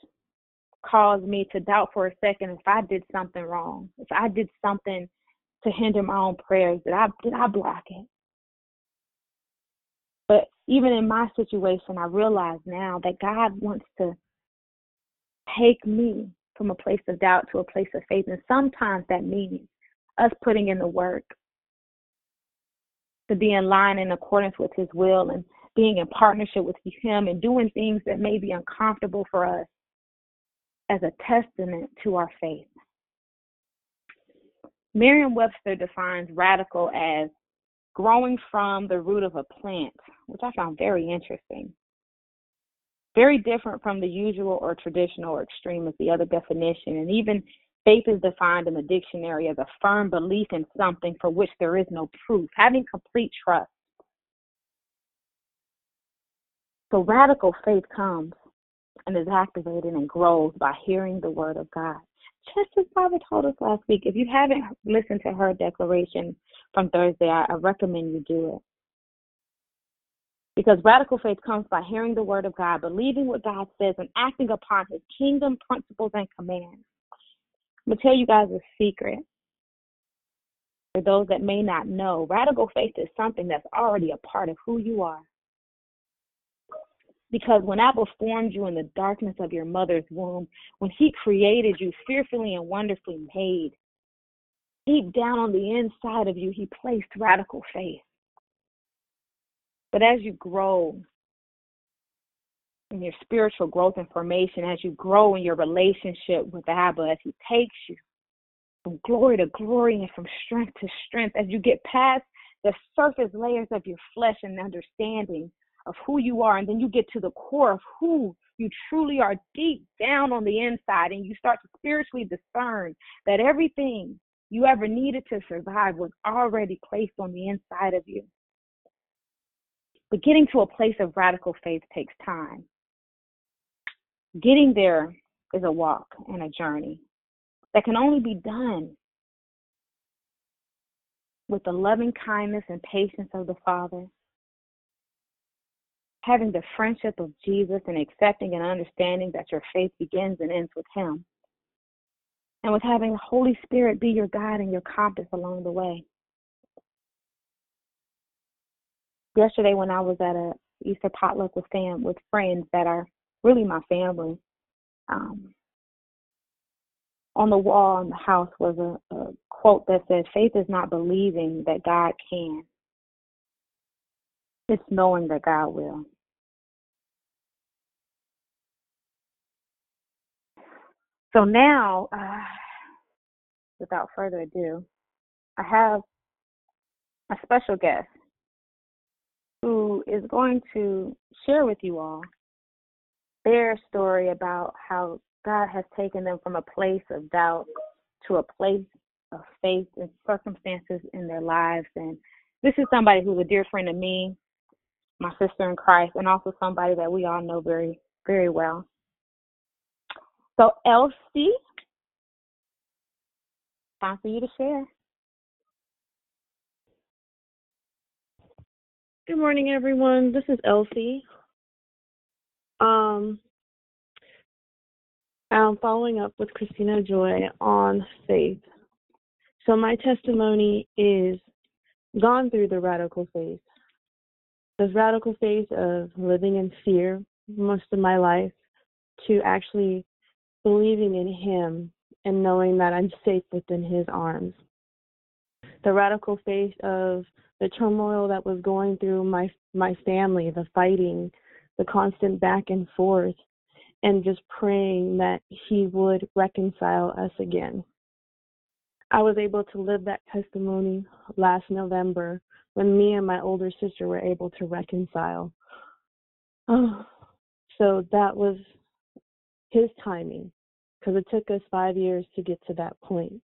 caused me to doubt for a second if I did something wrong, if I did something to hinder my own prayers, did I did I block it? But even in my situation, I realize now that God wants to take me from a place of doubt to a place of faith. And sometimes that means us putting in the work to be in line in accordance with His will and being in partnership with Him and doing things that may be uncomfortable for us as a testament to our faith. Merriam Webster defines radical as growing from the root of a plant, which I found very interesting. Very different from the usual or traditional or extreme as the other definition. And even faith is defined in the dictionary as a firm belief in something for which there is no proof, having complete trust. So radical faith comes and is activated and grows by hearing the word of God. Just as Barbara told us last week, if you haven't listened to her declaration from Thursday, I, I recommend you do it. Because radical faith comes by hearing the word of God, believing what God says, and acting upon his kingdom principles and commands. I'm going to tell you guys a secret. For those that may not know, radical faith is something that's already a part of who you are. Because when Abba formed you in the darkness of your mother's womb, when he created you fearfully and wonderfully made, deep down on the inside of you, he placed radical faith. But as you grow in your spiritual growth and formation, as you grow in your relationship with Abba, as he takes you from glory to glory and from strength to strength, as you get past the surface layers of your flesh and understanding of who you are, and then you get to the core of who you truly are deep down on the inside, and you start to spiritually discern that everything you ever needed to survive was already placed on the inside of you. But getting to a place of radical faith takes time. Getting there is a walk and a journey that can only be done with the loving kindness and patience of the Father, having the friendship of Jesus and accepting and understanding that your faith begins and ends with Him and with having the Holy Spirit be your guide and your compass along the way. Yesterday, when I was at a Easter potluck with fam with friends that are really my family, um, on the wall in the house was a, a quote that said, "Faith is not believing that God can; it's knowing that God will." So now, uh, without further ado, I have a special guest is going to share with you all their story about how God has taken them from a place of doubt to a place of faith and circumstances in their lives. And this is somebody who's a dear friend of me, my sister in Christ, and also somebody that we all know very, very well. So, Elsie, time for you to share. Good morning, everyone. This is Elsie. Um, I'm following up with Christina Joy on faith. So my testimony is gone through the radical faith. This radical faith of living in fear most of my life to actually believing in him and knowing that I'm safe within his arms. The radical faith of the turmoil that was going through my my family, the fighting, the constant back and forth, and just praying that he would reconcile us again. I was able to live that testimony last November when me and my older sister were able to reconcile. Oh, so that was his timing because it took us five years to get to that point.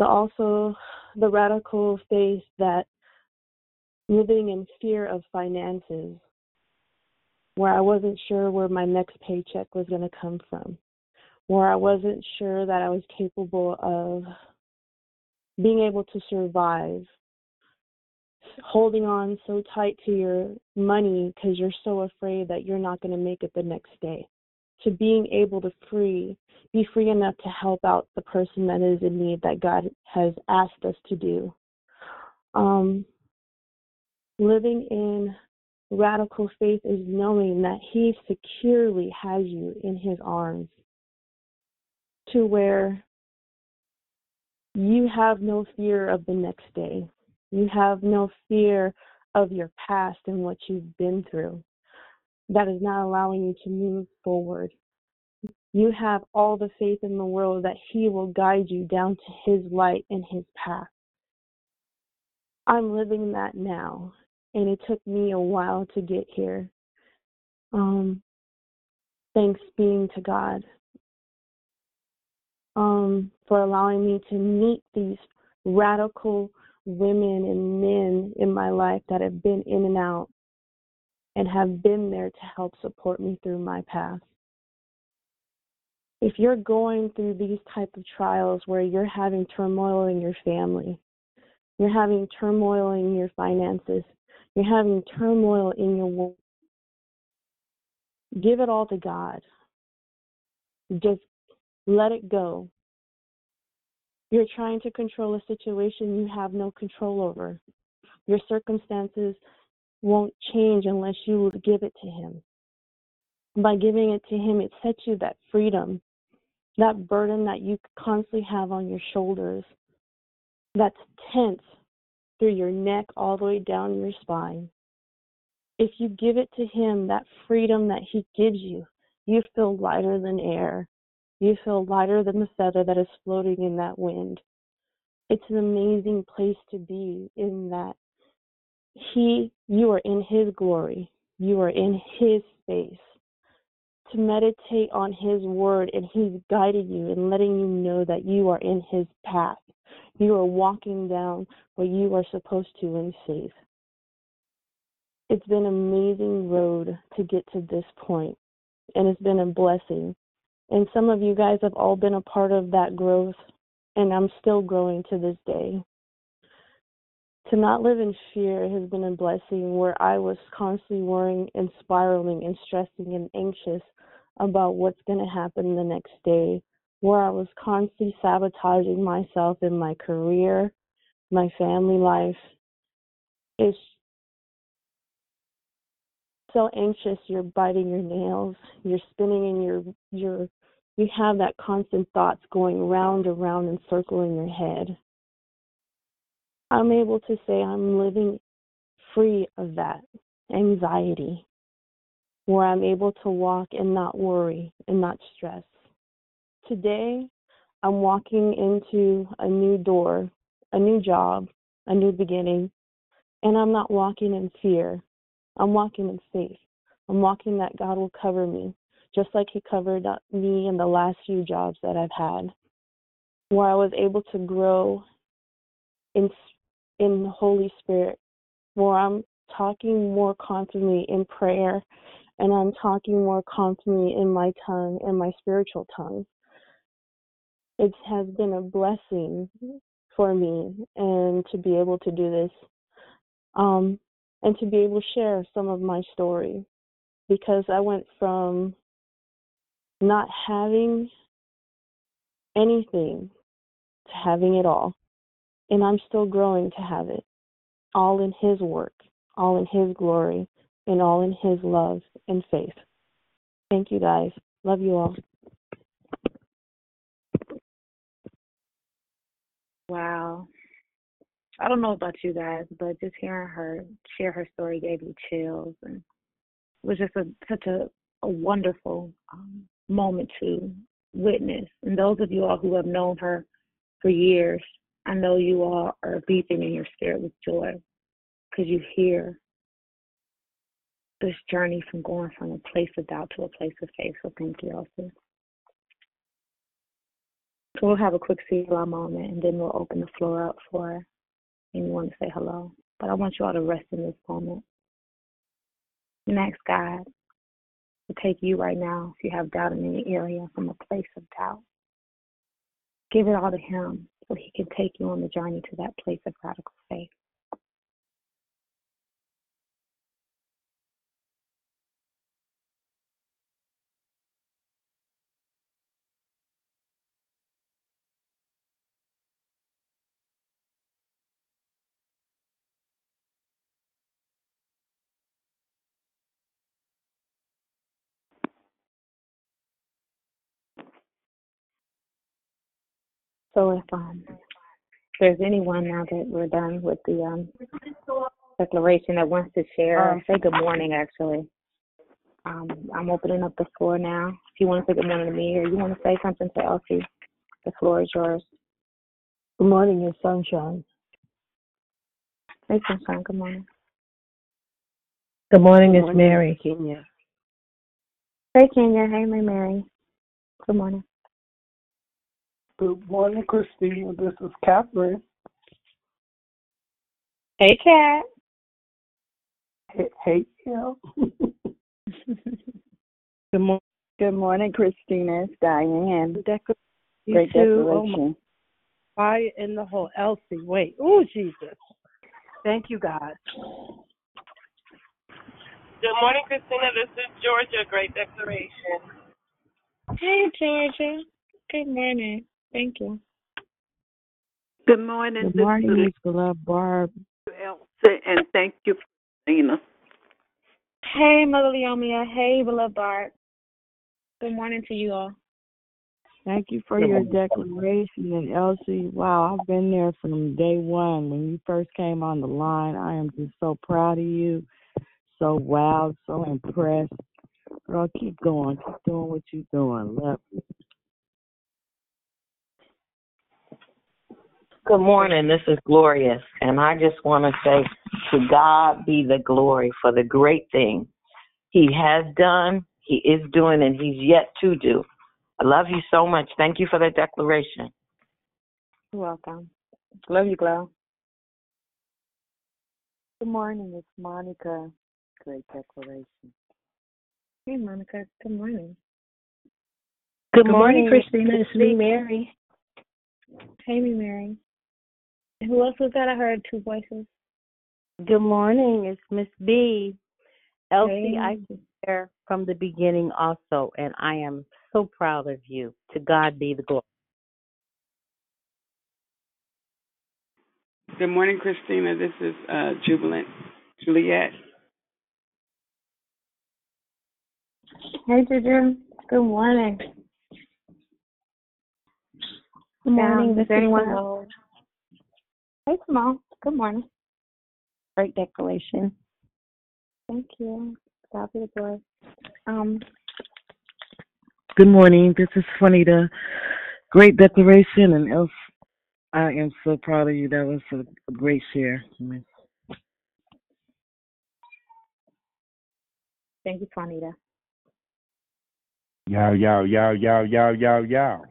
But also the radical faith that living in fear of finances, where I wasn't sure where my next paycheck was going to come from, where I wasn't sure that I was capable of being able to survive, holding on so tight to your money because you're so afraid that you're not going to make it the next day to being able to free, be free enough to help out the person that is in need that God has asked us to do. Um, living in radical faith is knowing that He securely has you in His arms to where you have no fear of the next day. You have no fear of your past and what you've been through that is not allowing you to move forward. You have all the faith in the world that He will guide you down to His light and His path. I'm living that now, and it took me a while to get here. Um, thanks being to God um, for allowing me to meet these radical women and men in my life that have been in and out and have been there to help support me through my path. If you're going through these type of trials where you're having turmoil in your family, you're having turmoil in your finances, you're having turmoil in your work, give it all to God. Just let it go. You're trying to control a situation you have no control over. Your circumstances won't change unless you give it to Him. By giving it to Him, it sets you that freedom, that burden that you constantly have on your shoulders, that's tense through your neck all the way down your spine. If you give it to Him, that freedom that He gives you, you feel lighter than air. You feel lighter than the feather that is floating in that wind. It's an amazing place to be in that he, you are in His glory. You are in His space. To meditate on His word, and He's guiding you and letting you know that you are in His path. You are walking down where you are supposed to and safe. It's been an amazing road to get to this point, and it's been a blessing. And some of you guys have all been a part of that growth, and I'm still growing to this day to not live in fear has been a blessing where I was constantly worrying and spiraling and stressing and anxious about what's going to happen the next day, where I was constantly sabotaging myself in my career, my family life. It's so anxious you're biting your nails, you're spinning in your your you have that constant thoughts going round and round and circling your head. I'm able to say I'm living free of that anxiety, where I'm able to walk and not worry and not stress. Today, I'm walking into a new door, a new job, a new beginning, and I'm not walking in fear. I'm walking in faith. I'm walking that God will cover me, just like He covered me in the last few jobs that I've had, where I was able to grow in in the Holy Spirit, where I'm talking more confidently in prayer, and I'm talking more confidently in my tongue and my spiritual tongue. It has been a blessing for me, and to be able to do this, um, and to be able to share some of my story, because I went from not having anything to having it all. And I'm still growing to have it. All in His work, all in His glory, and all in His love and faith. Thank you guys. Love you all. Wow. I don't know about you guys, but just hearing her share her story gave me chills, and it was just a such a, a wonderful um, moment to witness. And those of you all who have known her for years, I know you all are beeping in your spirit with joy because you hear this journey from going from a place of doubt to a place of faith. So thank you, Elsie. So we'll have a quick Selah moment and then we'll open the floor up for anyone to say hello. But I want you all to rest in this moment ask God to take you right now if you have doubt in any area from a place of doubt. Give it all to Him so He can take you on the journey to that place of radical faith. So if um there's anyone now that we're done with the um declaration that wants to share, Um, say good morning actually. Um, I'm opening up the floor now. If you want to say good morning to me or you want to say something to Elsie, the floor is yours. Good morning, it's sunshine. Hey, Sunshine, good morning. Good morning, Good it's Mary. Kenya. Hey, Kenya. Hey, my Mary. Good morning. Good morning, Christina. This is Catherine. Hey, Cat. Hey, hey Kim. Good morning. Good morning, Christina. It's Diane. Declar- you Great too. Oh, my in the whole Elsie. Wait. Oh, Jesus. Thank you, God. Good morning, Christina. This is Georgia. Great declaration. Hey, Georgia. Good morning. Thank you. Good morning, Good this morning, is Miss Beloved Barb. Elsa, and thank you, Christina. Hey, Mother Leomia. Hey, beloved Barb. Good morning to you all. Thank you for your declaration. And Elsie, wow, I've been there from day one when you first came on the line. I am just so proud of you, so wowed, so impressed. Girl, keep going. Keep doing what you're doing. Love you. Good morning. This is Glorious, and I just want to say to God be the glory for the great thing He has done, He is doing, and He's yet to do. I love you so much. Thank you for that declaration. You're welcome. Love you, Glow. Good morning, it's Monica. Great declaration. Hey, Monica. Good morning. Good, morning, Christina. It's me, Mary. Hey, me, Mary. And who else was that? I heard two voices. Good morning, it's Miss B. Elsie, Hey. I was there from the beginning also, and I am so proud of you. To God be the glory. Good morning, Christina. This is uh, Jubilant Juliet. Hey, Juju. Good morning. Good morning. This is anyone Simone. else? Hey, Simone. Good morning. Great declaration. Thank you. God be the glory. Um, Good morning. This is Juanita. great declaration, and else I am so proud of you. That was a, a great share. Amen. Thank you, Juanita. Yow, yow, yow, yow, yow, yow, yow.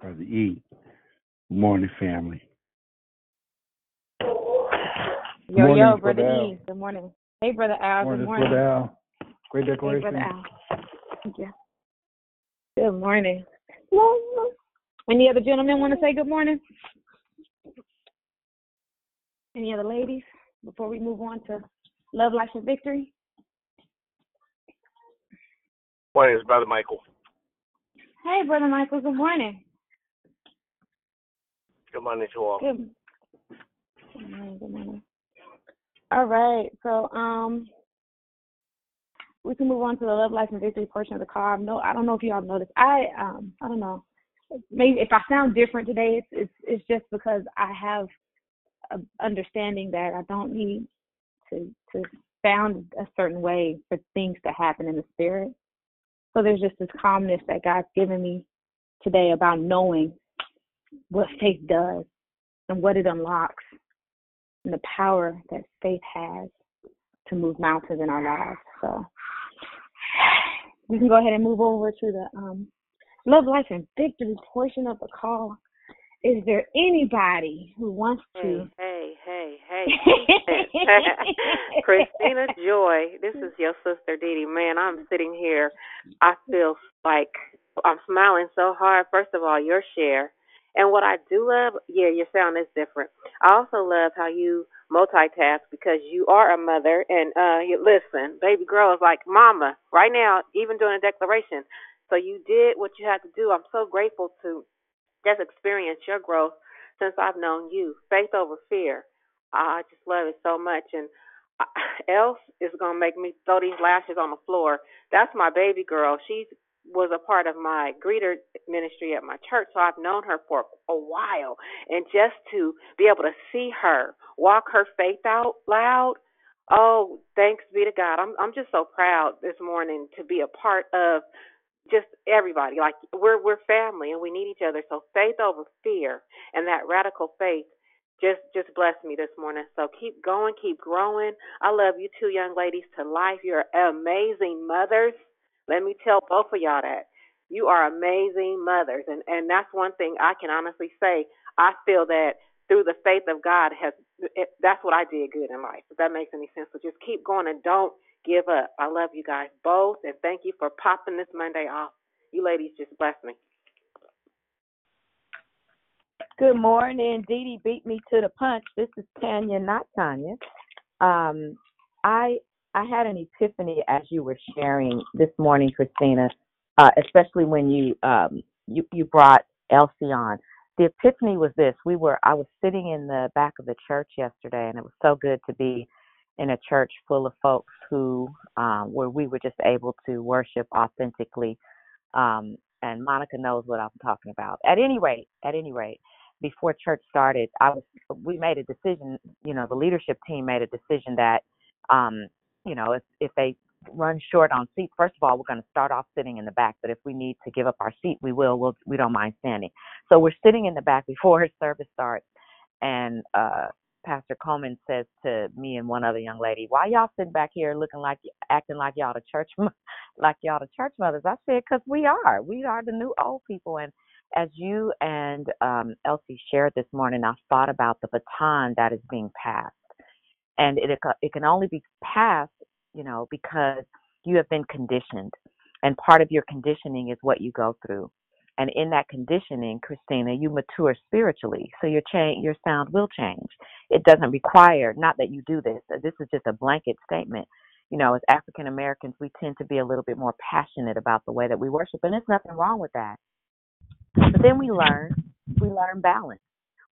Brother E. Good morning, family. Yo, Morning, yo, Brother Brother Al. E. Good morning. Hey, Brother Al. Morning, Good morning. Brother Al. Great Hey. Brother Al. Thank you. Good morning. Any other gentlemen want to say good morning? Any other ladies before we move on to love, life, and victory? Morning, it's Brother Michael. Hey, Brother Michael. Good morning. Good morning to all. Good. Good morning. Good morning. All right. So, um, we can move on to the love, life, and victory portion of the call. No, I don't know if y'all noticed. I um, I don't know. Maybe if I sound different today, it's it's it's just because I have a understanding that I don't need to to sound a certain way for things to happen in the spirit. So there's just this calmness that God's given me today about knowing what faith does and what it unlocks and the power that faith has to move mountains in our lives. So we can go ahead and move over to the um, love, life, and victory portion of the call. Is there anybody who wants to? Hey, hey, hey, hey. Christina Joy, this is your sister Dee Dee. Man, I'm sitting here. I feel like I'm smiling so hard. First of all, your share. And what I do love, yeah, your sound is different. I also love how you multitask because you are a mother and uh you listen, baby girl is like mama right now, even doing a declaration. So you did what you had to do. I'm so grateful to just experience your growth since I've known you. Faith over fear. I just love it so much. And I- else is gonna make me throw these lashes on the floor. That's my baby girl. She was a part of my greeter ministry at my church, so I've known her for a while. And just to be able to see her walk her faith out loud, oh, thanks be to God. I'm I'm just so proud this morning to be a part of just everybody. Like we're we're family and we need each other. So faith over fear and that radical faith just just blessed me this morning. So keep going, keep growing. I love you two young ladies to life. You're amazing mothers. Let me tell both of y'all that. You are amazing mothers and and that's one thing I can honestly say. I feel that through the faith of God has it, that's what I did good in life. If that makes any sense. So just keep going and don't give up. I love you guys both and thank you for popping this Monday off. You ladies just blessed me. Good morning. Dee Dee beat me to the punch. This is Tanya, not Tanya. Um, I I had an epiphany as you were sharing this morning, Christina, uh, especially when you um you you brought Elsie on. The epiphany was this: we were I was sitting in the back of the church yesterday, and it was so good to be in a church full of folks who um, where we were just able to worship authentically. Um, and Monica knows what I'm talking about. At any rate, at any rate, before church started, I was we made a decision. You know, the leadership team made a decision that, um, you know, if if they run short on seats, first of all, we're going to start off sitting in the back. But if we need to give up our seat, we will. We'll we don't mind standing. So we're sitting in the back before service starts, and uh Pastor Coleman says to me and one other young lady, "Why y'all sitting back here looking like acting like y'all the church like y'all the church mothers?" I said, "Cause we are. We are the new old people." And as you and um, Elsie shared this morning, I thought about the baton that is being passed, and it it can only be passed, you know, because you have been conditioned, and part of your conditioning is what you go through. And in that conditioning, Christina, you mature spiritually, so your change, your sound will change. It doesn't require, not that you do this. Uh, this is just a blanket statement. You know, as African Americans, we tend to be a little bit more passionate about the way that we worship, and there's nothing wrong with that. But then we learn, we learn balance.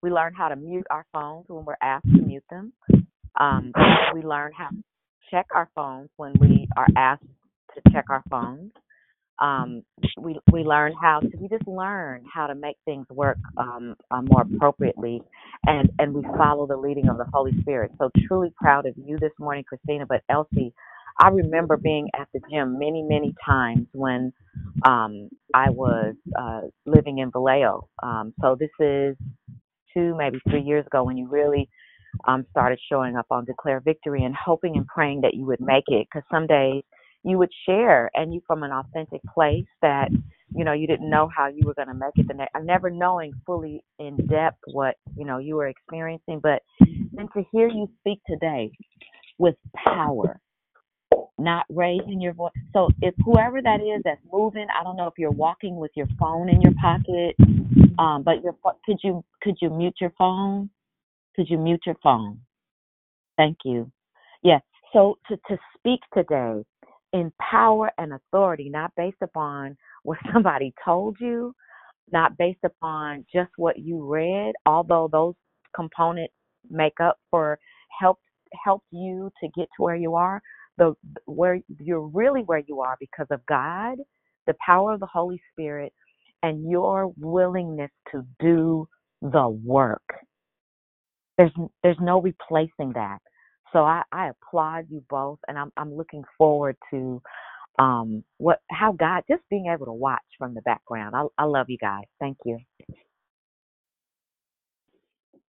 We learn how to mute our phones when we're asked to mute them. Um, we learn how to check our phones when we are asked to check our phones. Um, we we learn how to we just learn how to make things work um, uh, more appropriately, and and we follow the leading of the Holy Spirit. So truly proud of you this morning, Christina. But Elsie, I remember being at the gym many, many times when um, I was uh, living in Vallejo. Um, so this is two, maybe three years ago when you really um, started showing up on Declare Victory and hoping and praying that you would make it. Because some days you would share and you from an authentic place that you know you didn't know how you were going to make it the next never knowing fully in depth what you know you were experiencing. But then to hear you speak today with power not raising your voice. So if whoever that is that's moving i don't know if you're walking with your phone in your pocket um but your could you could you mute your phone could you mute your phone thank you yes so to to speak today in power and authority, not based upon what somebody told you, not based upon just what you read, although those components make up for help help you to get to where you are. The where you're really where you are because of God, the power of the Holy Spirit, and your willingness to do the work. There's there's no replacing that. So I, I applaud you both, and I'm I'm looking forward to um what how God just being able to watch from the background. I I love you guys. Thank you.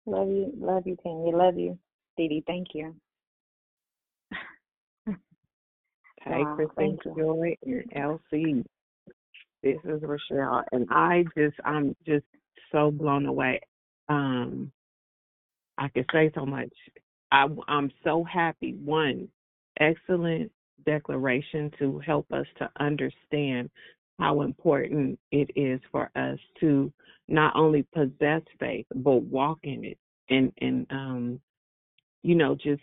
Love you, love you, Tanya. Love you, Dee Dee. Thank you. Hey, wow, Christine Joy and Elsie. This is Rochelle, and I just I'm just so blown away. Um, I could say so much. I, I'm so happy. One, excellent declaration to help us to understand how important it is for us to not only possess faith but walk in it and and um you know just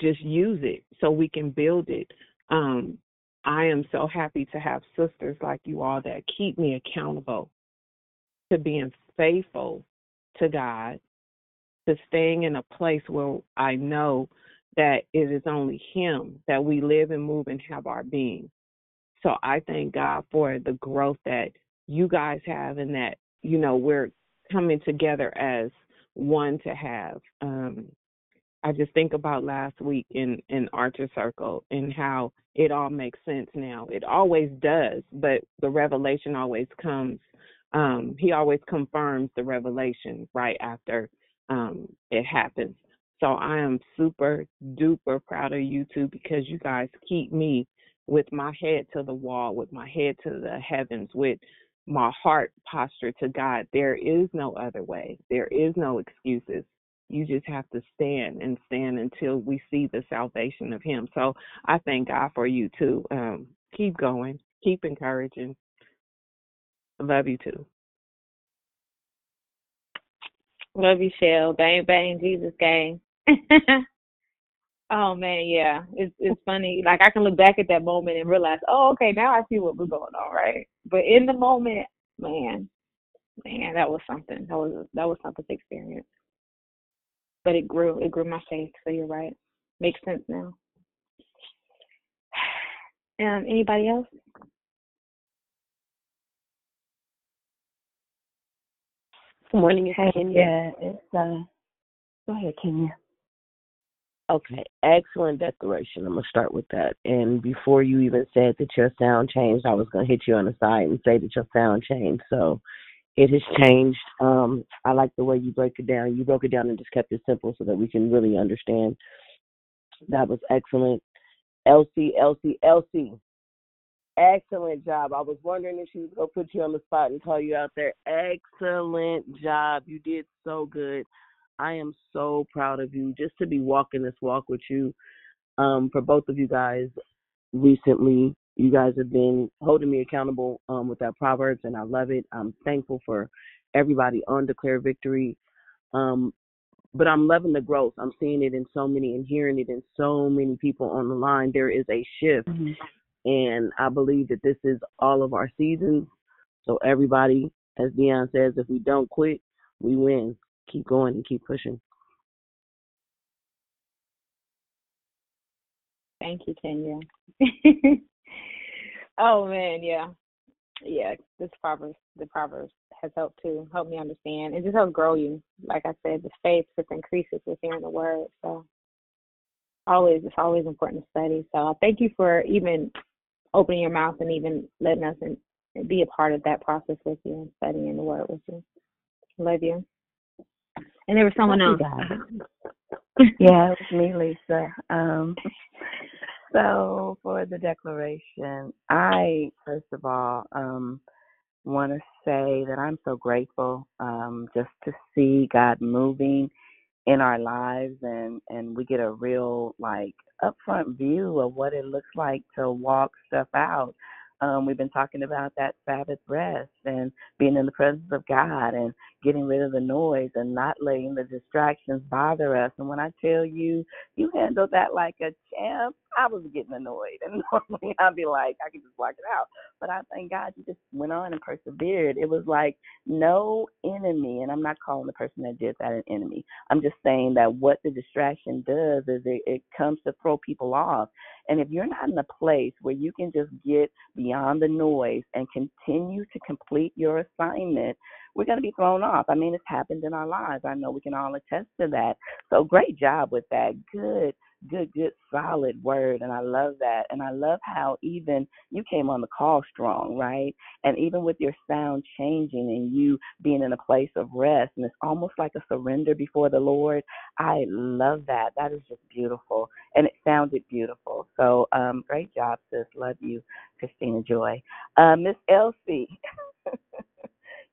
just use it so we can build it um i am so happy to have sisters like you all that keep me accountable to being faithful to god to staying in a place where I know that it is only Him that we live and move and have our being. So I thank God for the growth that you guys have and that, you know, we're coming together as one to have. Um, I just think about last week in, in Archer Circle and how it all makes sense now. It always does, but the revelation always comes. Um, he always confirms the revelation right after um, it happens. So I am super duper proud of you two because you guys keep me with my head to the wall, with my head to the heavens, with my heart posture to God. There is no other way. There is no excuses. You just have to stand and stand until we see the salvation of Him. So I thank God for you too. Um, keep going, keep encouraging. love you too. Love you, Shell. Bang bang, Jesus gang. oh man, yeah. It's it's funny. Like I can look back at that moment and realize, oh, okay, now I see what was going on, right? But in the moment, man, man, that was something. That was that was something to experience. But it grew. It grew my faith. So you're right. Makes sense now. Um, anybody else? Good morning, it's Hey, Kenya. yeah, it's uh. Go ahead, Kenya. Okay, excellent declaration. I'm gonna start with that. And before you even said that your sound changed, I was gonna hit you on the side and say that your sound changed. So it has changed. Um, I like the way you break it down. You broke it down and just kept it simple so that we can really understand. That was excellent. Elsie, Elsie, Elsie. Excellent job. I was wondering if she was gonna put you on the spot and call you out there. Excellent job. You did so good. I am so proud of you just to be walking this walk with you. Um, for both of you guys recently, you guys have been holding me accountable um, with that Proverbs, and I love it. I'm thankful for everybody on Declare Victory. Um, but I'm loving the growth. I'm seeing it in so many and hearing it in so many people on the line. There is a shift, and I believe that this is all of our seasons. So everybody, as Dion says, if we don't quit, we win. Keep going and keep pushing. Thank you, Kenya. oh man, yeah, yeah. This proverbs, the proverbs has helped to help me understand. It just helps grow you. Like I said, the faith just increases with hearing the word. So always it's always important to study. So thank you for even opening your mouth and even letting us and be a part of that process with you and studying the word with you. Love you. And there was someone else. yeah, it was me, Lisa. Um, so for the declaration, I first of all um, want to say that I'm so grateful um, just to see God moving in our lives, and and we get a real like upfront view of what it looks like to walk stuff out. Um, we've been talking about that Sabbath rest and being in the presence of God and getting rid of the noise and not letting the distractions bother us. And when I tell you, you handled that like a champ, I was getting annoyed. And normally I'd be like, I could just block it out. But I thank God you just went on and persevered. It was like no enemy, and I'm not calling the person that did that an enemy. I'm just saying that what the distraction does is it, it comes to throw people off. And if you're not in a place where you can just get beyond the noise and continue to complete your assignment, we're going to be thrown off. I mean, it's happened in our lives. I know we can all attest to that. So great job with that. Good good, good, solid word. And I love that. And I love how even you came on the call strong, right? And even with your sound changing and you being in a place of rest, and it's almost like a surrender before the Lord. I love that. That is just beautiful. And it sounded beautiful. So um, great job, sis. Love you, Christina Joy. Uh, Miss Elsie,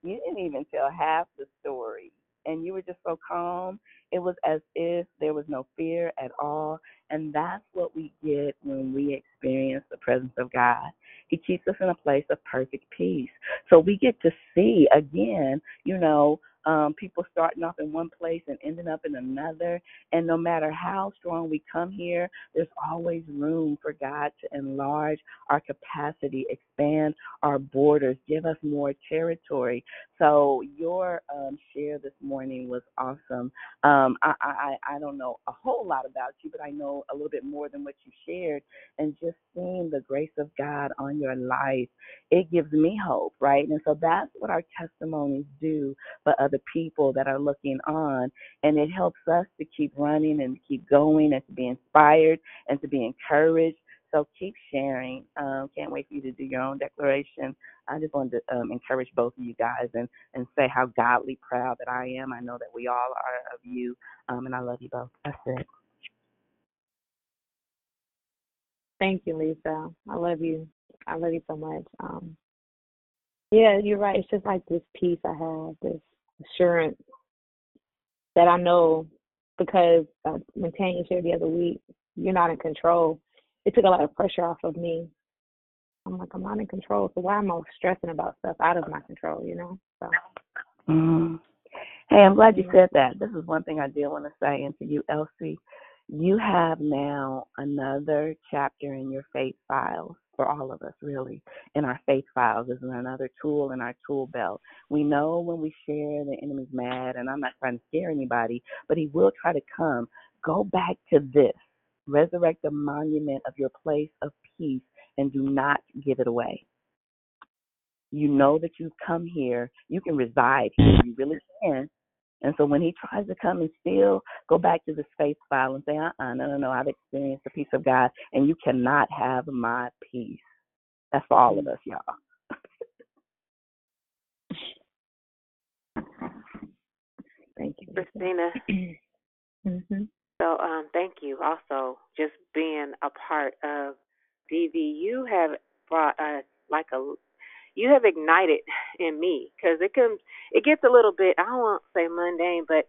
you didn't even tell half the story and you were just so calm. It was as if there was no fear at all. And that's what we get when we experience the presence of God. He keeps us in a place of perfect peace. So we get to see again, you know, um, people starting off in one place and ending up in another. And no matter how strong we come here, there's always room for God to enlarge our capacity, expand our borders, give us more territory. So your um, share this morning was awesome. Um, I, I I don't know a whole lot about you, but I know a little bit more than what you shared. And just seeing the grace of God on your life, it gives me hope, right? And so that's what our testimonies do for other people that are looking on. And it helps us to keep running and keep going and to be inspired and to be encouraged. So keep sharing. Um, can't wait for you to do your own declaration. I just wanted to um, encourage both of you guys and, and say how godly proud that I am. I know that we all are of you, um, and I love you both. That's it. Thank you, Lisa. I love you. I love you so much. Um, yeah, you're right. It's just like this peace I have, this assurance that I know because uh, when Tanya shared the other week, you're not in control. It took a lot of pressure off of me. I'm like, I'm not in control, so why am I stressing about stuff out of my control? You know. So. Mm. Hey, I'm glad you said that. This is one thing I did want to say, and to you, Elsie, you have now another chapter in your faith files for all of us, really, in our faith files. Is another tool in our tool belt. We know when we share, the enemy's mad, and I'm not trying to scare anybody, but he will try to come. Go back to this. Resurrect the monument of your place of peace and do not give it away. You know that you've come here. You can reside here. You really can. And so when he tries to come and steal, go back to the faith file and say, uh uh no, no, no, I've experienced the peace of God, and you cannot have my peace. That's for all of us, y'all. Thank you, Christina. mm-hmm. So, um, thank you also just being a part of DV. You have brought a like a you have ignited in me because it comes it gets a little bit I don't want to say mundane, but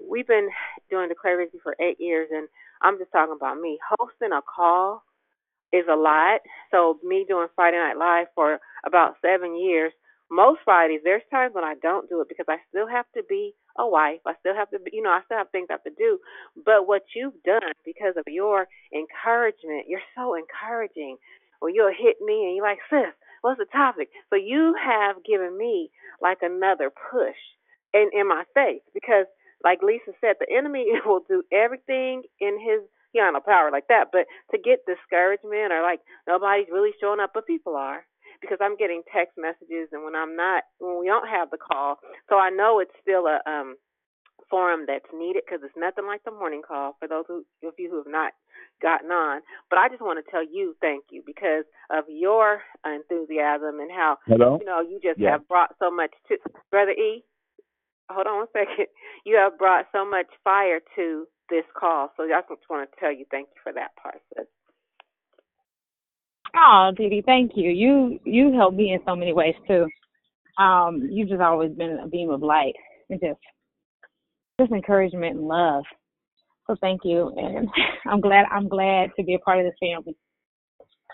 we've been doing Declare Victory for eight years, and I'm just talking about me hosting a call is a lot. So me doing Friday Night Live for about seven years, most Fridays there's times when I don't do it because I still have to be a wife. I still have to be, you know, I still have things I have to do. But what you've done because of your encouragement, you're so encouraging. When you'll hit me and you're like, sis, what's the topic? So you have given me like another push in in my faith because, like Lisa said, the enemy will do everything in his he don't power like that, but to get discouragement or like nobody's really showing up, but people are because I'm getting text messages and when I'm not when we don't have the call, so I know it's still a um forum that's needed because it's nothing like the morning call for those who, of you who have not gotten on. But I just want to tell you thank you because of your enthusiasm and how Hello? you know you just Yeah. have brought so much to Brother E. Hold on one second. You have brought so much fire to this call, so I just want to tell you thank you for that part. sis. Oh, Dee Dee, thank you. You you helped me in so many ways too. Um, you've just always been a beam of light and just just encouragement and love. So thank you, and I'm glad I'm glad to be a part of this family.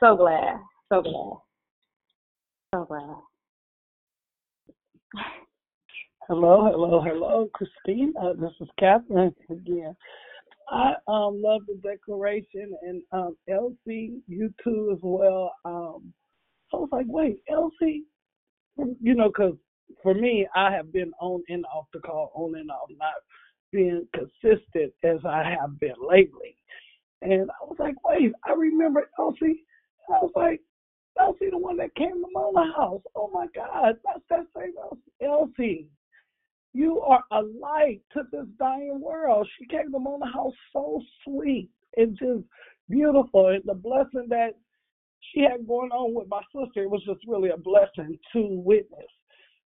So glad, so glad, so glad. Hello, hello, hello, Christine. Uh, this is Catherine again. I um love the declaration and um Elsie, you too as well. Um, I was like, wait, Elsie, you know, 'cause for me, I have been on and off the call, on and off, not being consistent as I have been lately. And I was like, wait, I remember Elsie. I was like, Elsie, the one that came to Mona House. Oh my God, that's that same Elsie. You are a light to this dying world. She came to Mona House so sweet and just beautiful. And the blessing that she had going on with my sister, it was just really a blessing to witness.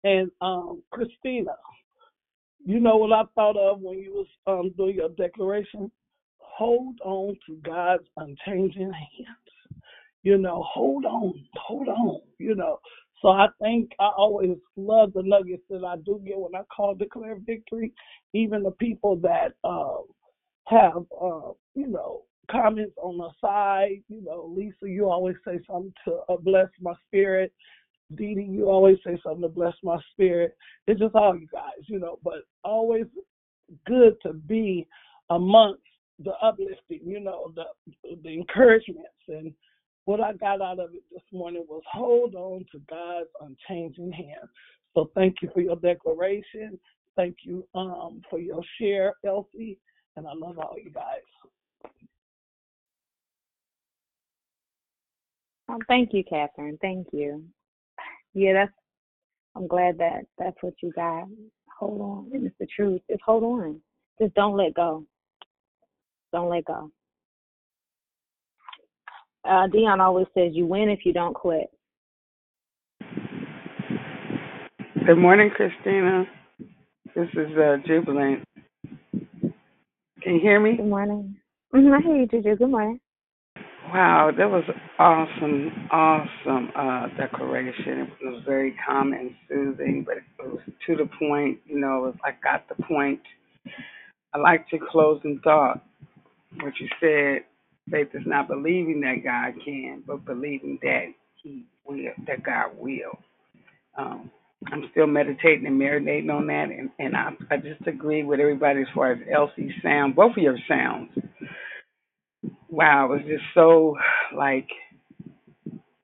And um, Christina, you know what I thought of when you was um, doing your declaration? Hold on to God's unchanging hands. You know, hold on, hold on. You know, so I think I always love the nuggets that I do get when I call declare victory. Even the people that uh, have, uh, you know, comments on the side. You know, Lisa, you always say something to uh, bless my spirit. Dee Dee, you always say something to bless my spirit. It's just all you guys, you know, but always good to be amongst the uplifting, you know, the the encouragements. And what I got out of it this morning was hold on to God's unchanging hand. So thank you for your declaration. Thank you um, for your share, Elsie. And I love all you guys. Oh, thank you, Catherine. Thank you. Yeah, that's. I'm glad that that's what you got. Hold on. It's the truth. Just hold on. Just don't let go. Don't let go. Uh, Dion always says you win if you don't quit. Good morning, Christina. This is uh, Jubilant. Can you hear me? Good morning. hmm I hear you, Juju. Good morning. Wow, that was awesome, awesome uh, declaration. It was very calm and soothing, but it was to the point. You know, I got the point. I like your closing thought, what you said. Faith is not believing that God can, but believing that He will, that God will. Um, I'm still meditating and marinating on that, and, and I, I just agree with everybody as far as Elsie's sound, both of your sounds. Wow, it was just so like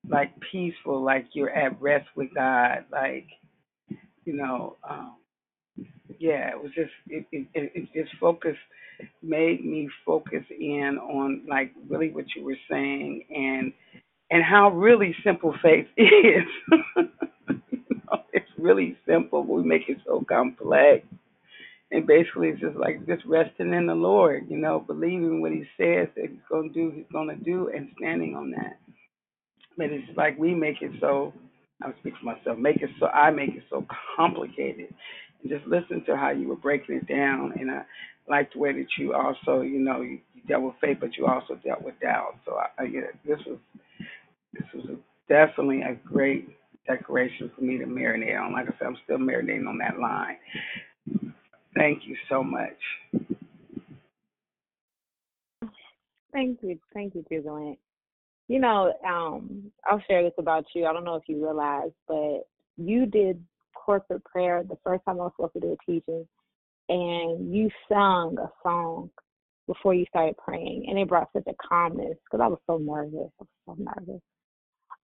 like peaceful, like you're at rest with God, like you know, um, yeah, it was just it it, it just focused made me focus in on like really what you were saying and and how really simple faith is. you know, it's really simple. We make it so complex. And basically, it's just like just resting in the Lord, you know, believing what He says that He's to do, He's to do, and standing on that. But it's like we make it so. I'm speaking for myself. Make it so. I make it so complicated. And just listen to how you were breaking it down, and I like the way that you also, you know, you, you dealt with faith, but you also dealt with doubt. So I, I it. This was this was a, definitely a great decoration for me to marinate on. Like I said, I'm still marinating on that line. Thank you so much. Thank you. Thank you, Jubilant. You know, um, I'll share this about you. I don't know if you realize, but you did corporate prayer the first time I was supposed to do a teaching, and you sung a song before you started praying, and it brought such a calmness because I was so nervous. I was so nervous.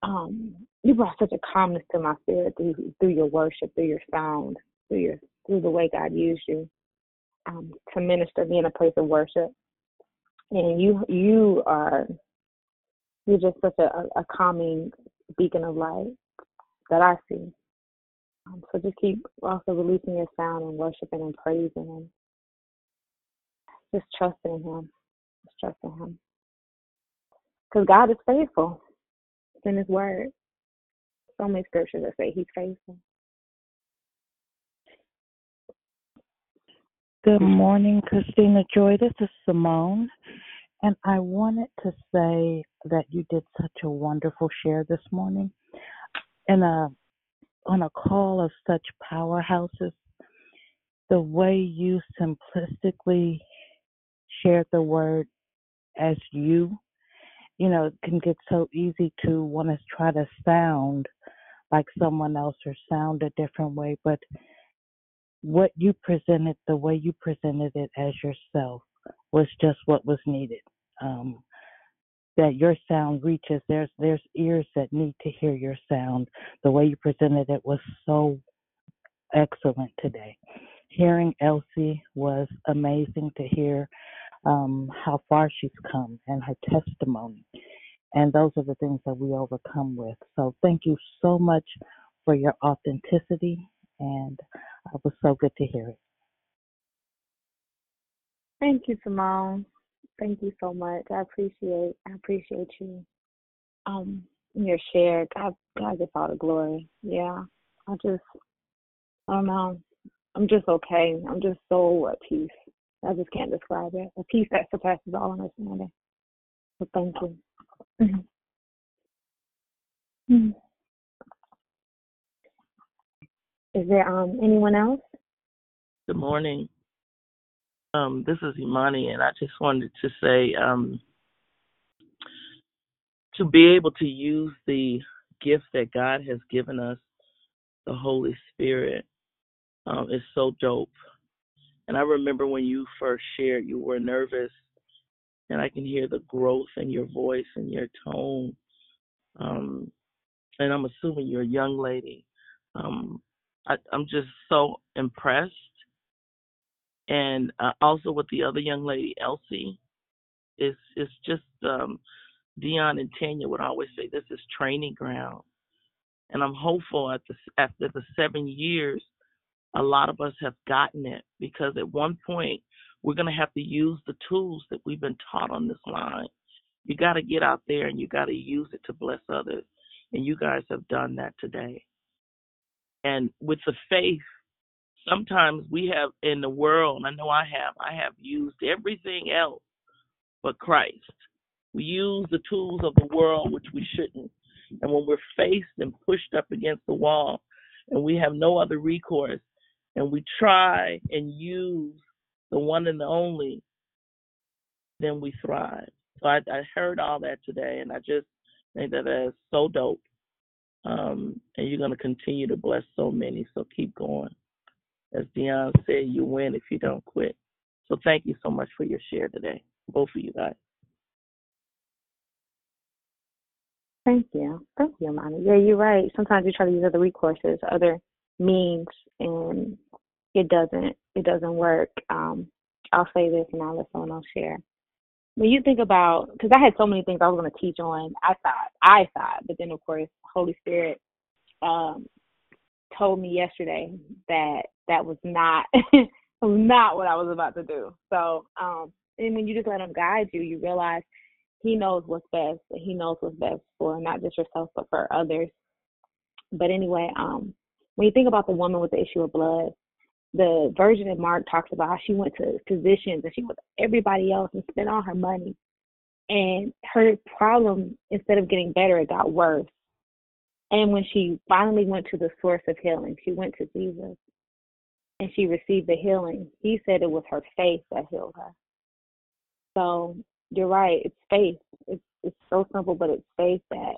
Um, you brought such a calmness to my spirit through through your worship, through your sound, through your through the way God used you um, to minister me in a place of worship. And you you are you're just such a, a calming beacon of light that I see. Um, so just keep also releasing your sound and worshiping and praising and just trusting Him, just trusting Him, because God is faithful. It's in His Word. So many scriptures that say He's faithful. Good morning, Christina Joy. This is Simone. And I wanted to say that you did such a wonderful share this morning. In a on a call of such powerhouses, the way you simplistically shared the word as you, you know, it can get so easy to want to try to sound like someone else or sound a different way, but what you presented, the way you presented it as yourself, was just what was needed. Um, that your sound reaches. There's there's ears that need to hear your sound. The way you presented it was so excellent today. Hearing Elsie was amazing to hear um, how far she's come and her testimony. And those are the things that we overcome with. So thank you so much for your authenticity, and it was so good to hear it. Thank you, Simone. Thank you so much. I appreciate I appreciate you. Um your share. God God gets all the glory. Yeah. I just I don't know. I'm just okay. I'm just so at peace. I just can't describe it. A peace that surpasses all understanding. So thank you. Mhm. Mhm. Is there um anyone else? Good morning. Um, this is Imani, and I just wanted to say um, to be able to use the gift that God has given us, the Holy Spirit, um, is so dope. And I remember when you first shared, you were nervous, and I can hear the growth in your voice and your tone. Um, and I'm assuming you're a young lady. Um, I, I'm just so impressed. And uh, also with the other young lady, Elsie, it's it's just um, Dion and Tanya would always say this is training ground, and I'm hopeful at the after the seven years, a lot of us have gotten it because at one point we're gonna have to use the tools that we've been taught on this line. You got to get out there and you got to use it to bless others, and you guys have done that today. And with the faith, sometimes we have in the world. I know I have. I have used everything else but Christ. We use the tools of the world, which we shouldn't. And when we're faced and pushed up against the wall and we have no other recourse, and we try and use the one and the only, then we thrive. So I, I heard all that today, and I just think that that is so dope. Um, and you're going to continue to bless so many. So keep going. As Dion said, you win if you don't quit. So thank you so much for your share today, both of you guys. Thank you. Thank you, Imani. Yeah, you're right. Sometimes we try to use other recourses, other means, and it doesn't. It doesn't work. Um, I'll say this, and I'll let someone else share. When you think about, because I had so many things I was going to teach on. I thought, I thought, but then of course, Holy Spirit um, told me yesterday that that was not was not what I was about to do. So, um, and when you just let Him guide you, you realize He knows what's best, and He knows what's best for not just yourself but for others. But anyway, um, when you think about the woman with the issue of blood, the version of Mark talks about how she went to physicians and she went to everybody else and spent all her money. And her problem, instead of getting better, it got worse. And when she finally went to the source of healing, she went to Jesus and she received the healing. He said it was her faith that healed her. So you're right, it's faith. It's it's so simple, but it's faith that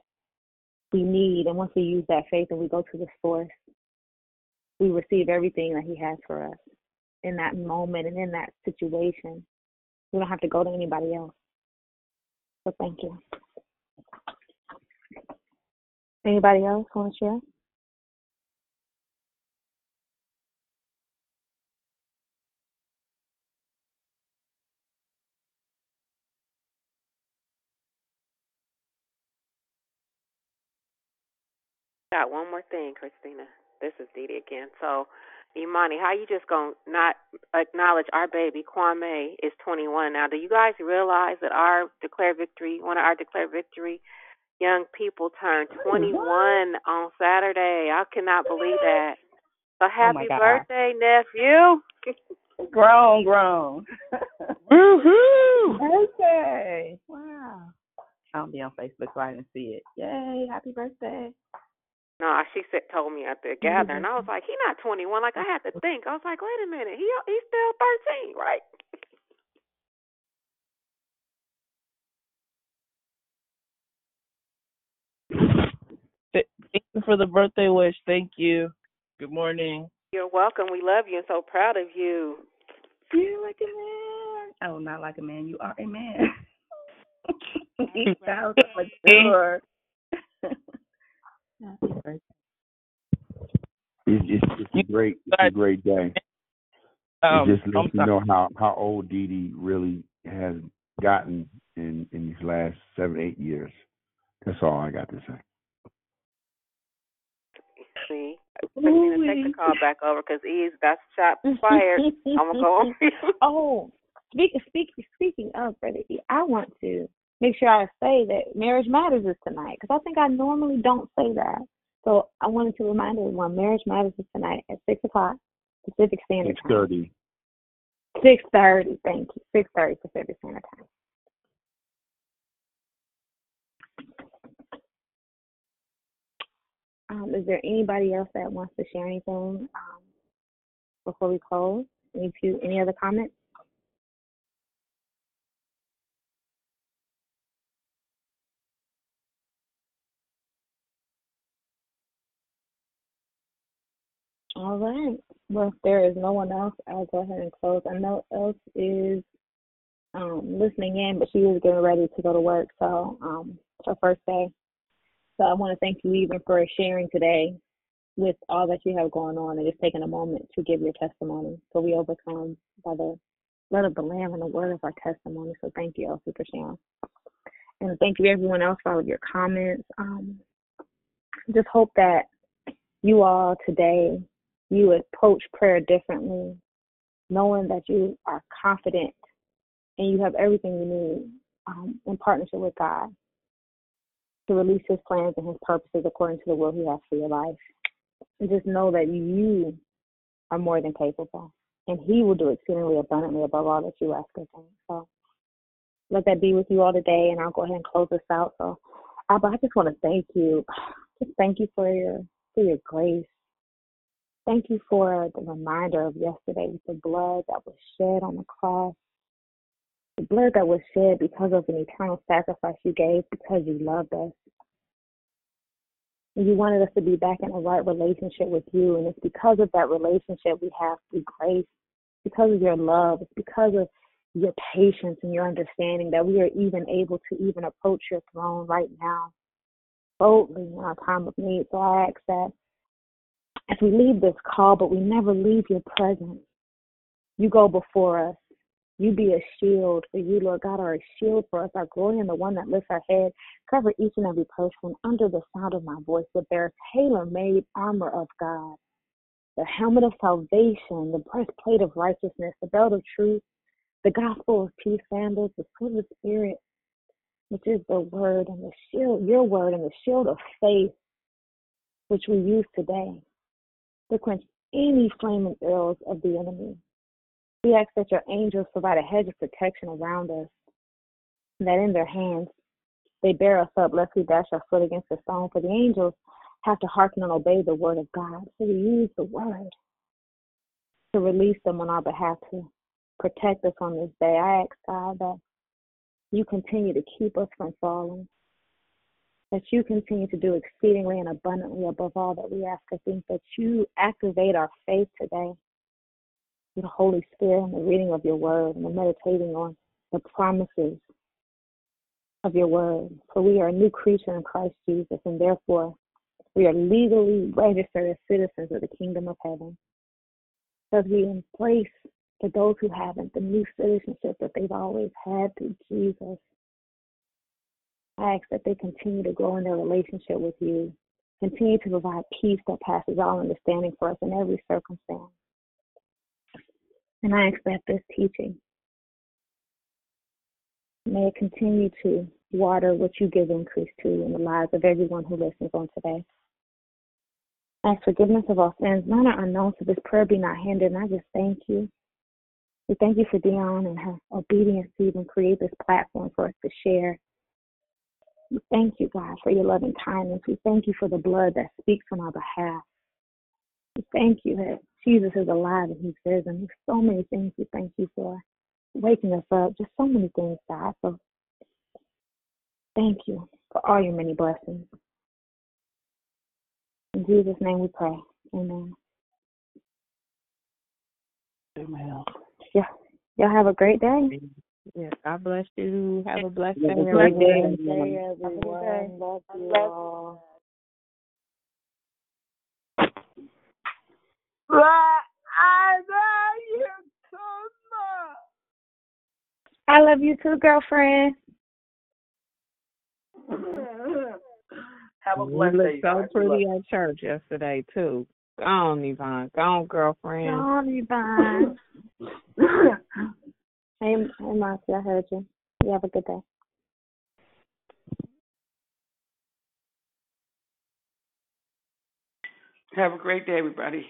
we need. And once we use that faith and we go to the source, we receive everything that He has for us in that moment and in that situation. We don't have to go to anybody else. So thank you. Anybody else want to share? Got one more thing, Christina. This is Dee Dee again. So, Imani, how you just gonna not acknowledge our baby Kwame is 21 now? Do you guys realize that our declare victory, one of our declare victory young people turned 21 on Saturday? I cannot believe that. So oh happy God. birthday, nephew! Grown, grown. Woohoo! birthday. Wow. I don't be on Facebook, so I didn't see it. Yay, happy birthday. No, she said told me at the mm-hmm. gathering. I was like, he not 21. Like I had to think. I was like, wait a minute, he he's still 13, right? Thank you for the birthday wish. Thank you. Good morning. You're welcome. We love you and so proud of you. You're like a man. Oh, not like a man. You are a man. he sounds so mature. happy birthday. It's, it's, it's a great, it's a great day. Um, it just lets I'm you know how how old Dee Dee really has gotten in in these last seven eight years. That's all I got to say. See, Christina, take the call back over because E's got shot fired. I'm gonna go on. oh, speak, speak, speaking of Brother E, I want to make sure I say that Marriage Matters is tonight because I think I normally don't say that. So I wanted to remind everyone Marriage Matters is tonight at 6 o'clock Pacific Standard Six Time. thirty. 6.30, thank you. 6.30 Pacific Standard Time. Um, is there anybody else that wants to share anything um, before we close? Any few, any other comments? All right. Well, if there is no one else, I'll go ahead and close. I know else is um, listening in, but she is getting ready to go to work. So um, it's her first day. So I want to thank you even for sharing today with all that you have going on and just taking a moment to give your testimony. So we overcome by the blood of the Lamb and the word of our testimony. So thank you, Elsie, for sharing. And thank you everyone else for all of your comments. Um, just hope that you all today you approach prayer differently, knowing that you are confident and you have everything you need um, in partnership with God to release His plans and His purposes according to the will He has for your life. And just know that you are more than capable, and He will do exceedingly abundantly above all that you ask or think. So let that be with you all today, and I'll go ahead and close this out. So, Abba, I just want to thank you. Just thank you for your for your grace. Thank you for the reminder of yesterday with the blood that was shed on the cross. The blood that was shed because of an eternal sacrifice you gave because you loved us. And you wanted us to be back in a right relationship with you. And it's because of that relationship we have through grace, because of your love, it's because of your patience and your understanding that we are even able to even approach your throne right now boldly in our time of need. So I ask that as we leave this call, but we never leave your presence, you go before us. You be a shield for you, Lord God, are a shield for us, our glory and the one that lifts our head. Cover each and every person under the sound of my voice with their tailor made armor of God, the helmet of salvation, the breastplate of righteousness, the belt of truth, the gospel of peace sandals, the sword of spirit, which is the word and the shield, your word and the shield of faith, which we use today to quench any flaming arrows of the enemy. We ask that your angels provide a hedge of protection around us, that in their hands they bear us up lest we dash our foot against a stone. For the angels have to hearken and obey the word of God. So we use the word to release them on our behalf to protect us on this day. I ask God that you continue to keep us from falling, that you continue to do exceedingly and abundantly above all that we ask or think, that you activate our faith today with the Holy Spirit and the reading of your word and the meditating on the promises of your word. For we are a new creature in Christ Jesus, and therefore we are legally registered as citizens of the kingdom of heaven. As we embrace for those who haven't the new citizenship that they've always had through Jesus. I ask that they continue to grow in their relationship with you, continue to provide peace that passes all understanding for us in every circumstance. And I accept this teaching. May it continue to water what you give increase to in the lives of everyone who listens on today. Ask forgiveness of all sins, none are unknown, so this prayer be not hindered. And I just thank you. We thank you for Dion and her obedience to even create this platform for us to share. We thank you, God, for your loving kindness. We thank you for the blood that speaks on our behalf. We thank you that Jesus is alive and he's risen. There's so many things we thank you for waking us up. Just so many things, God. So thank you for all your many blessings. In Jesus' name we pray. Amen. Amen. Yeah. Y'all have a great day. Yes, God bless you. Have a blessed day. Have a great day. everyone. everyone. Love I you love all. I love you so I love you too, girlfriend. much. Have a You blessed look day. so guys. pretty at church yesterday too. Go on, Yvonne. Go on, girlfriend. Sorry, bye. hey, hey, Marcy, I heard you. You have a good day. Have a great day, everybody.